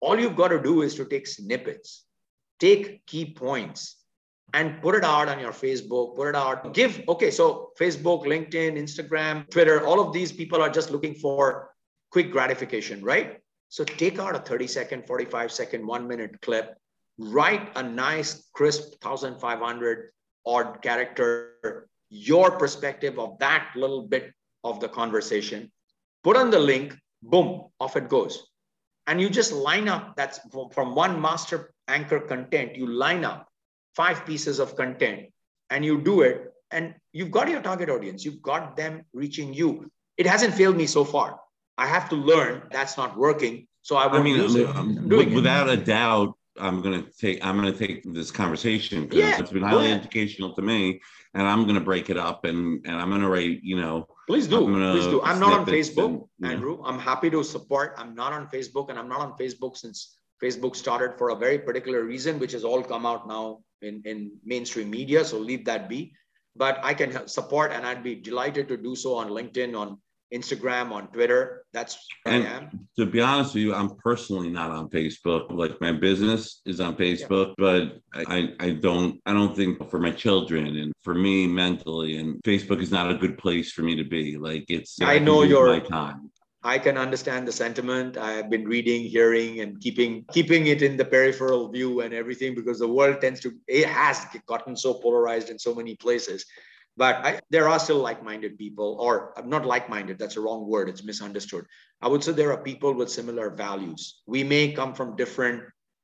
All you've got to do is to take snippets, take key points, and put it out on your Facebook, put it out. Give, okay, so Facebook, LinkedIn, Instagram, Twitter, all of these people are just looking for quick gratification, right? So take out a 30 second, 45 second, one minute clip, write a nice, crisp 1500 odd character, your perspective of that little bit of the conversation, put on the link, boom, off it goes. And you just line up that's from- one master anchor content, you line up five pieces of content and you do it, and you've got your target audience, you've got them reaching you. It hasn't failed me so far. I have to learn that's not working. So I I won't mean, use it. um, I'm doing it. without a doubt, I'm gonna take I'm gonna take this conversation because Yeah, it's been highly ahead. educational to me, and I'm gonna break it up and and I'm gonna write, you know, Please do. I'm Please do. I'm not on Facebook, and, know. Andrew. I'm happy to support. I'm not on Facebook, and I'm not on Facebook since Facebook started for a very particular reason, which has all come out now in, in mainstream media. So leave that be. But I can support, and I'd be delighted to do so on LinkedIn, on Instagram, on Twitter. That's where And- I am. to be honest with you, I'm personally not on Facebook. Like my business is on Facebook, but I, I I don't I don't think for my children and for me mentally and Facebook is not a good place for me to be. Like it's I can know your- my time. I can understand the sentiment. I have been reading, hearing, and keeping keeping it in the peripheral view and everything because the world tends to it has gotten so polarized in so many places. But I, there are still like-minded people, or uh, not like-minded. That's a wrong word. It's misunderstood. I would say there are people with similar values. We may come from different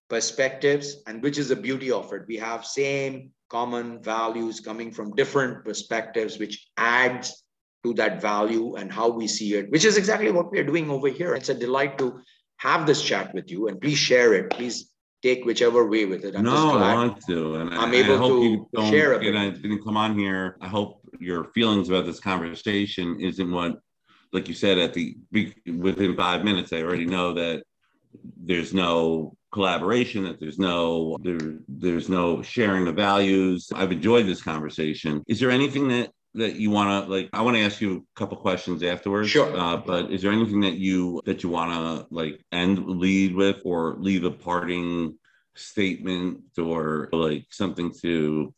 perspectives, and which is the beauty of it. We have same common values coming from different perspectives, which adds to that value and how we see it, which is exactly what we are doing over here. It's a delight to have this chat with you, and please share it. Please take whichever way with it. I'm no, I want to, and I'm I, able I hope to you don't. share a You bit. know, I didn't come on here. I hope your feelings about this conversation isn't what, like you said, at the within five minutes, I already know that there's no collaboration, that there's no there, there's no sharing of values. I've enjoyed this conversation. Is there anything that that you want to like i want to ask you a couple questions afterwards Sure. uh, but is there anything that you that you want to like end lead with or leave a parting statement or like something to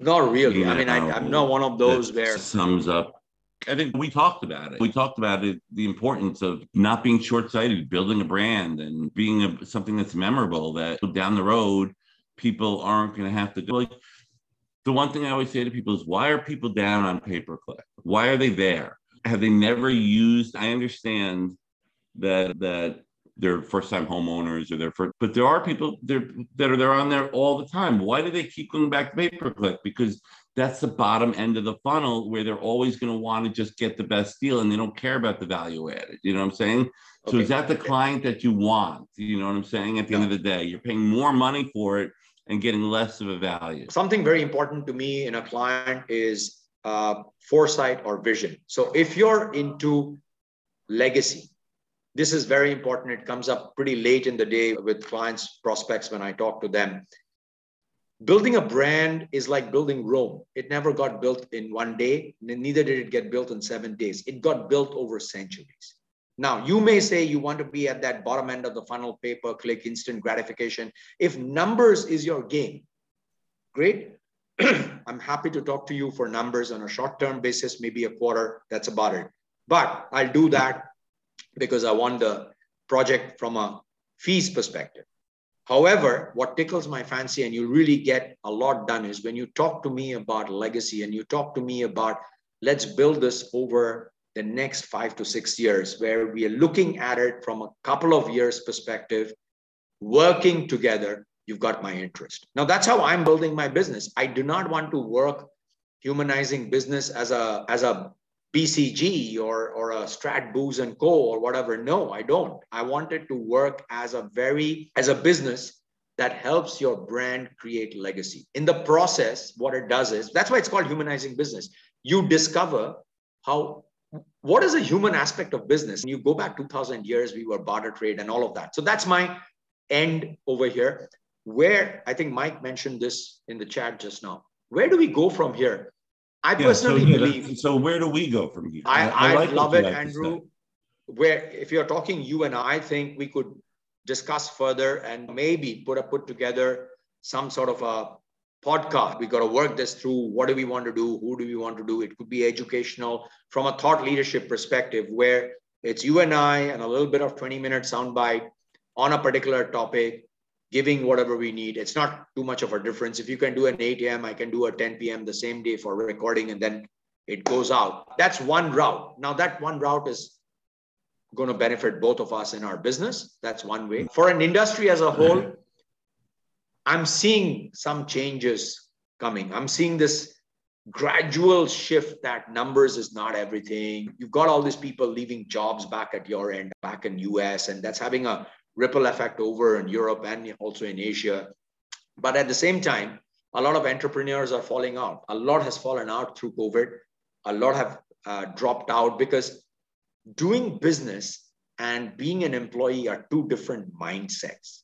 Not really. you I mean, I, I'm not one of those where sums up i think we talked about it we talked about it the importance of not being short-sighted building a brand and being a, something that's memorable that down the road people aren't going to have to do like the one thing i always say to people is why are people down on pay-per-click why are they there have they never used i understand that that they're first time homeowners or they're first, but there are people there that are there on there all the time why do they keep going back to pay-per-click because that's the bottom end of the funnel where they're always going to want to just get the best deal and they don't care about the value added. You know what I'm saying? So Okay. is that the client that you want? You know what I'm saying? At the end of the day, you're paying more money for it and getting less of a value. something very important to me in a client is uh, foresight or vision. So if you're into legacy, this is very important. It comes up pretty late in the day with clients, prospects when I talk to them. Building a brand is like building Rome. It never got built in one day, neither did it get built in seven days. It got built over centuries. Now, you may say you want to be at that bottom end of the funnel, pay per click, instant gratification. If numbers is your game, great. [clears throat] I'm happy to talk to you for numbers on a short term basis, maybe a quarter. That's about it. But I'll do that because I want the project from a fees perspective. However, what tickles my fancy and you really get a lot done is when you talk to me about legacy and you talk to me about let's build this over the next five to six years, where we are looking at it from a couple of years perspective, working together, you've got my interest. Now, that's how I'm building my business. I do not want to work humanizing business as a, as a BCG or, or a Strat Booz and Co. or whatever. No, I don't. I want it to work as a very, as a business that helps your brand create legacy. In the process, what it does is that's why it's called humanizing business. You discover how what is a human aspect of business? You go back 2000 years, we were barter trade and all of that. So that's my end over here. Where I think Mike mentioned this in the chat just now. Where do we go from here? I yeah, personally so, yeah, believe. So where do we go from here? I, I, I like love it, Andrew. Where if you're talking you and I, I think we could discuss further and maybe put a put together some sort of a podcast. We got to work this through. What do we want to do? Who do we want to do? It could be educational from a thought leadership perspective, where it's you and I and a little bit of 20 minute soundbite on a particular topic, giving whatever we need. It's not too much of a difference. If you can do an 8 a.m., I can do a 10 p.m. the same day for recording, and then it goes out. That's one route. Now, that one route is going to benefit both of us in our business. That's one way. For an industry as a whole, I'm seeing some changes coming. I'm seeing this gradual shift that numbers is not everything. You've got all these people leaving jobs back at your end, back in US, and that's having a ripple effect over in Europe and also in Asia. But at the same time, a lot of entrepreneurs are falling out. A lot has fallen out through COVID. A lot have uh, dropped out because doing business and being an employee are two different mindsets.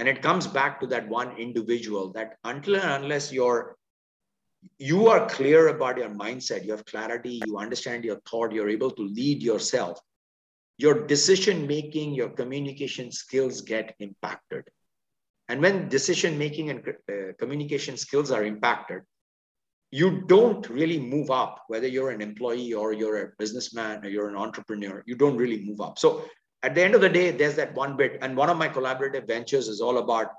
And it comes back to that one individual that until and unless you're you are clear about your mindset, you have clarity, you understand your thought, you're able to lead yourself, your decision making, your communication skills get impacted. And when decision making and uh, communication skills are impacted, you don't really move up, whether you're an employee or you're a businessman or you're an entrepreneur, you don't really move up. So at the end of the day, there's that one bit. And one of my collaborative ventures is all about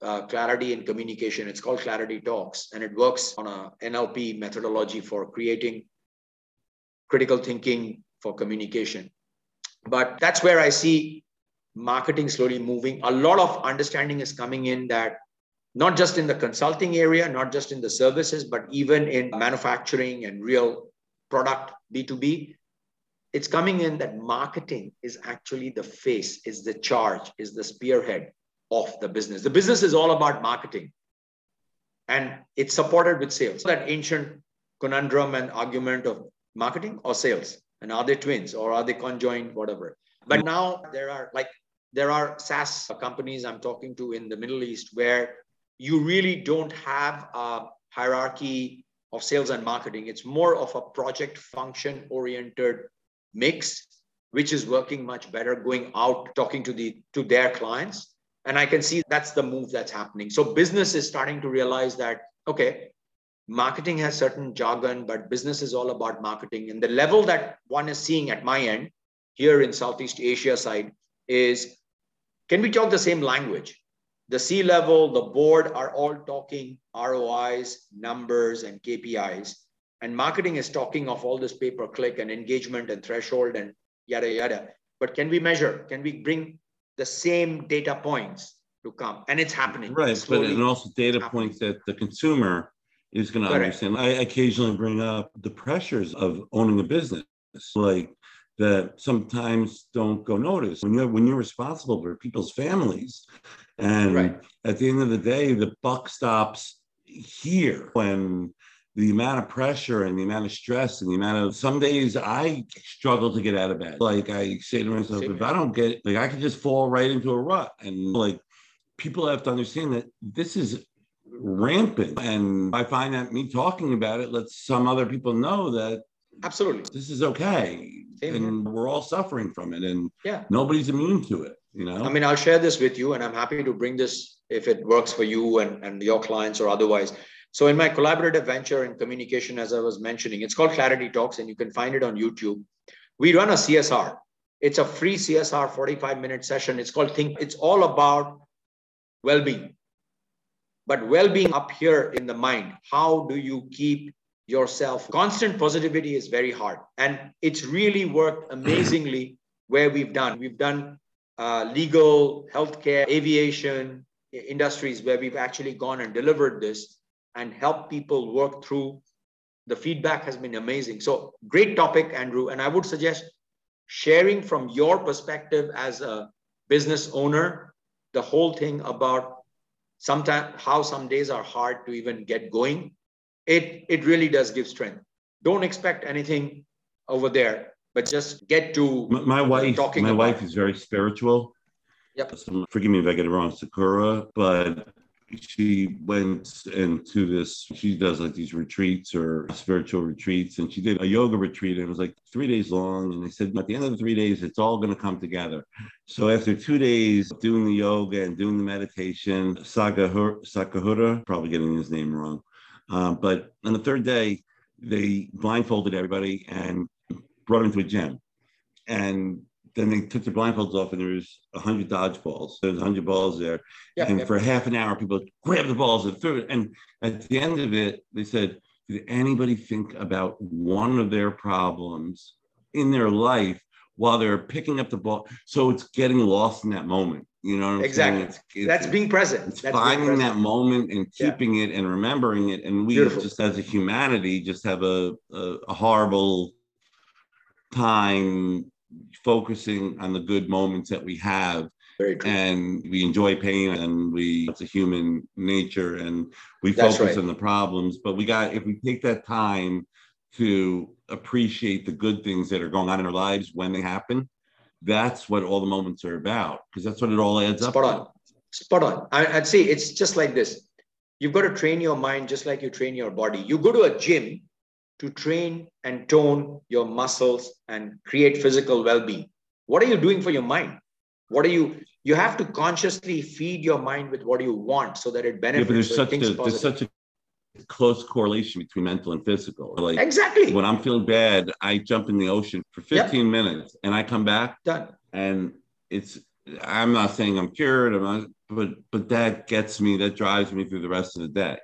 uh, clarity and communication. It's called Clarity Talks, and it works on a NLP methodology for creating critical thinking for communication. But that's where I see marketing slowly moving. A lot of understanding is coming in that not just in the consulting area, not just in the services, but even in manufacturing and real product B2B, it's coming in that marketing is actually the face, is the charge, is the spearhead of the business. The business is all about marketing and it's supported with sales. That ancient conundrum and argument of marketing or sales. And are they twins or are they conjoined, whatever? But now there are like, there are SaaS companies I'm talking to in the Middle East where you really don't have a hierarchy of sales and marketing. It's more of a project function oriented mix, which is working much better, going out talking to the to their clients. And I can see that's the move that's happening. So business is starting to realize that, okay, marketing has certain jargon, but business is all about marketing. And the level that one is seeing at my end here in Southeast Asia side is can we talk the same language? The C level, the board are all talking ROIs, numbers, and KPIs. And marketing is talking of all this pay per click and engagement and threshold and yada, yada. But can we measure? Can we bring the same data points to come? And it's happening. Right. But and also data points that the consumer is going to understand. I occasionally bring up the pressures of owning a business, like that sometimes don't go noticed when you're when you're responsible for people's families. And right. at the end of the day, the buck stops here when the amount of pressure and the amount of stress and the amount of some days I struggle to get out of bed. Like I say to myself, if I don't get like I can just fall right into a rut. And like people have to understand that this is rampant. And I find that me talking about it lets some other people know that absolutely this is okay. Same and we're all suffering from it. And yeah, nobody's immune to it. You know, I mean, I'll share this with you, and I'm happy to bring this if it works for you and, and your clients or otherwise so in my collaborative venture in communication, as I was mentioning, it's called Clarity Talks, and you can find it on YouTube. We run a CSR. It's a free CSR 45 minute session. It's called Think. It's all about well being. But well being up here in the mind, how do you keep yourself? Constant positivity is very hard. And it's really worked amazingly where we've done. We've done uh, legal, healthcare, aviation industries where we've actually gone and delivered this and help people work through. The feedback has been amazing. So, great topic, Andrew. And I would suggest sharing from your perspective as a business owner the whole thing about sometimes how some days are hard to even get going it it really does give strength don't expect anything over there but just get to my, my wife talking my wife is very spiritual yep so forgive me if i get it wrong sakura but she went into this she does like these retreats or spiritual retreats and she did a yoga retreat and it was like three days long and they said at the end of the three days it's all going to come together. So after two days doing the yoga and doing the meditation Sagahura, sakahura probably getting his name wrong um, but on the third day they blindfolded everybody and brought him to a gym. And then they took the blindfolds off and there was a hundred dodgeballs. There was a hundred balls there. Yeah, and yeah. for half an hour, people grabbed the balls and threw it. And at the end of it, they said, did anybody think about one of their problems in their life while they're picking up the ball? So it's getting lost in that moment. You know exactly. It's, it's, That's being present. It's That's finding present. that moment and keeping yeah. it and remembering it. And we Beautiful. just as a humanity just have a, a, a horrible time focusing on the good moments that we have and we enjoy pain and we it's a human nature and we That's focus right. on the problems but we got if we take that time to appreciate the good things that are going on in our lives when they happen that's what all the moments are about because that's what it all adds up. spot up on to. spot on I, i'd say it's just like this you've got to train your mind just like you train your body you go to a gym to train and tone your muscles and create physical well-being. What are you doing for your mind? What are you you have to consciously feed your mind with what you want so that it benefits yeah, but there's such a there's such a close correlation between mental and physical. Like exactly. when i'm feeling bad i jump in the ocean for 15 yep. minutes and i come back done. and it's i'm not saying i'm cured i'm not but but that gets me that drives me through the rest of the day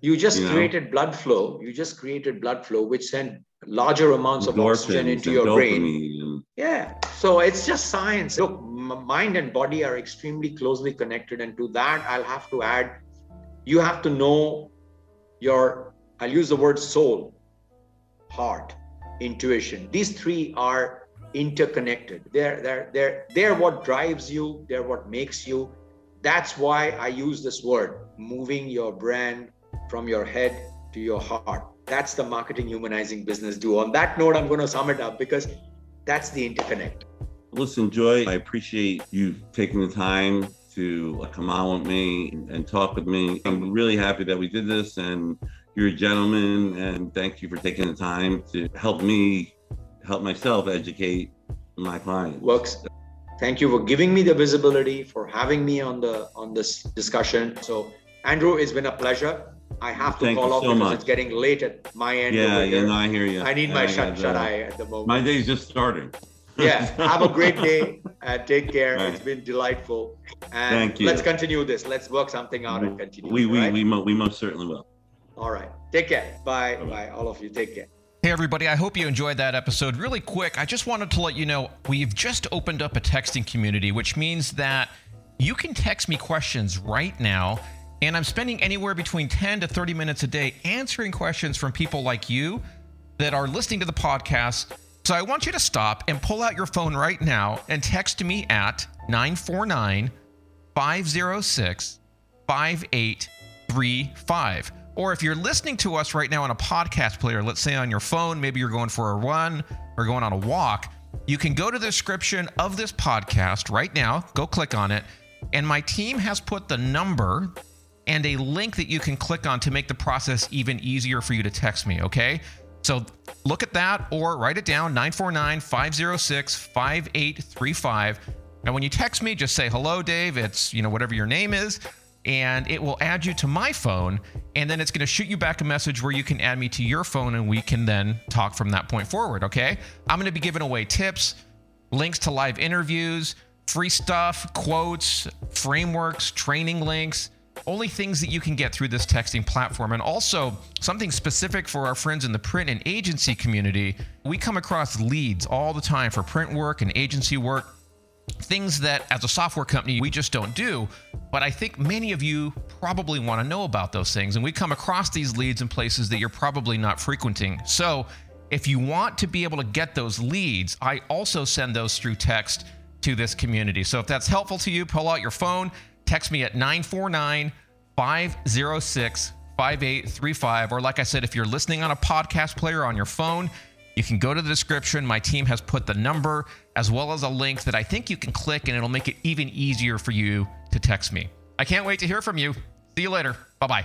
you just you created know? blood flow. You just created blood flow, which sent larger amounts of oxygen into your brain. Yeah. So it's just science. Look, mind and body are extremely closely connected. And to that, I'll have to add, you have to know your, I'll use the word soul, heart, intuition. These three are interconnected. They're, they're, they're, they're what drives you, they're what makes you. That's why I use this word, moving your brand from your head to your heart. That's the marketing humanizing business do. On that note, I'm going to sum it up because that's the interconnect. Listen, Joy, I appreciate you taking the time to uh, come on with me and talk with me. I'm really happy that we did this and you're a gentleman and thank you for taking the time to help me help myself educate my clients. Works. Thank you for giving me the visibility, for having me on the on this discussion. So Andrew, it's been a pleasure. I have to Thank call off so because much. it's getting late at my end. Yeah, yeah, no, I hear you. I need my shut shut eye at the moment. My day's just starting. [laughs] yeah, have a great day. [laughs] Uh, take care. Right. It's been delightful. And Thank you. Let's continue this. Let's work something out and continue. We we right? we, mo- we most certainly will. All right. Take care. Bye. Bye. Bye. All of you. Take care. Hey, everybody, I hope you enjoyed that episode. Really quick, I just wanted to let you know we've just opened up a texting community, which means that you can text me questions right now and I'm spending anywhere between 10 to 30 minutes a day answering questions from people like you that are listening to the podcast. So I want you to stop and pull out your phone right now and text me at 949 506 5835. Or if you're listening to us right now on a podcast player, let's say on your phone, maybe you're going for a run or going on a walk, you can go to the description of this podcast right now, go click on it, and my team has put the number and a link that you can click on to make the process even easier for you to text me, okay? So look at that or write it down 949 506 5835. And when you text me, just say, hello, Dave. It's, you know, whatever your name is. And it will add you to my phone. And then it's going to shoot you back a message where you can add me to your phone and we can then talk from that point forward. Okay. I'm going to be giving away tips links to live interviews, free stuff, quotes, frameworks, training links, only things that you can get through this texting platform. And also something specific for our friends in the print and agency community. We come across leads all the time for print work and agency work things that as a software company we just don't do but i think many of you probably want to know about those things and we come across these leads in places that you're probably not frequenting so if you want to be able to get those leads i also send those through text to this community so if that's helpful to you pull out your phone text me at 949 506 5835 or like i said if you're listening on a podcast player on your phone you can go to the description. My team has put the number as well as a link that I think you can click, and it'll make it even easier for you to text me. I can't wait to hear from you. See you later. Bye bye.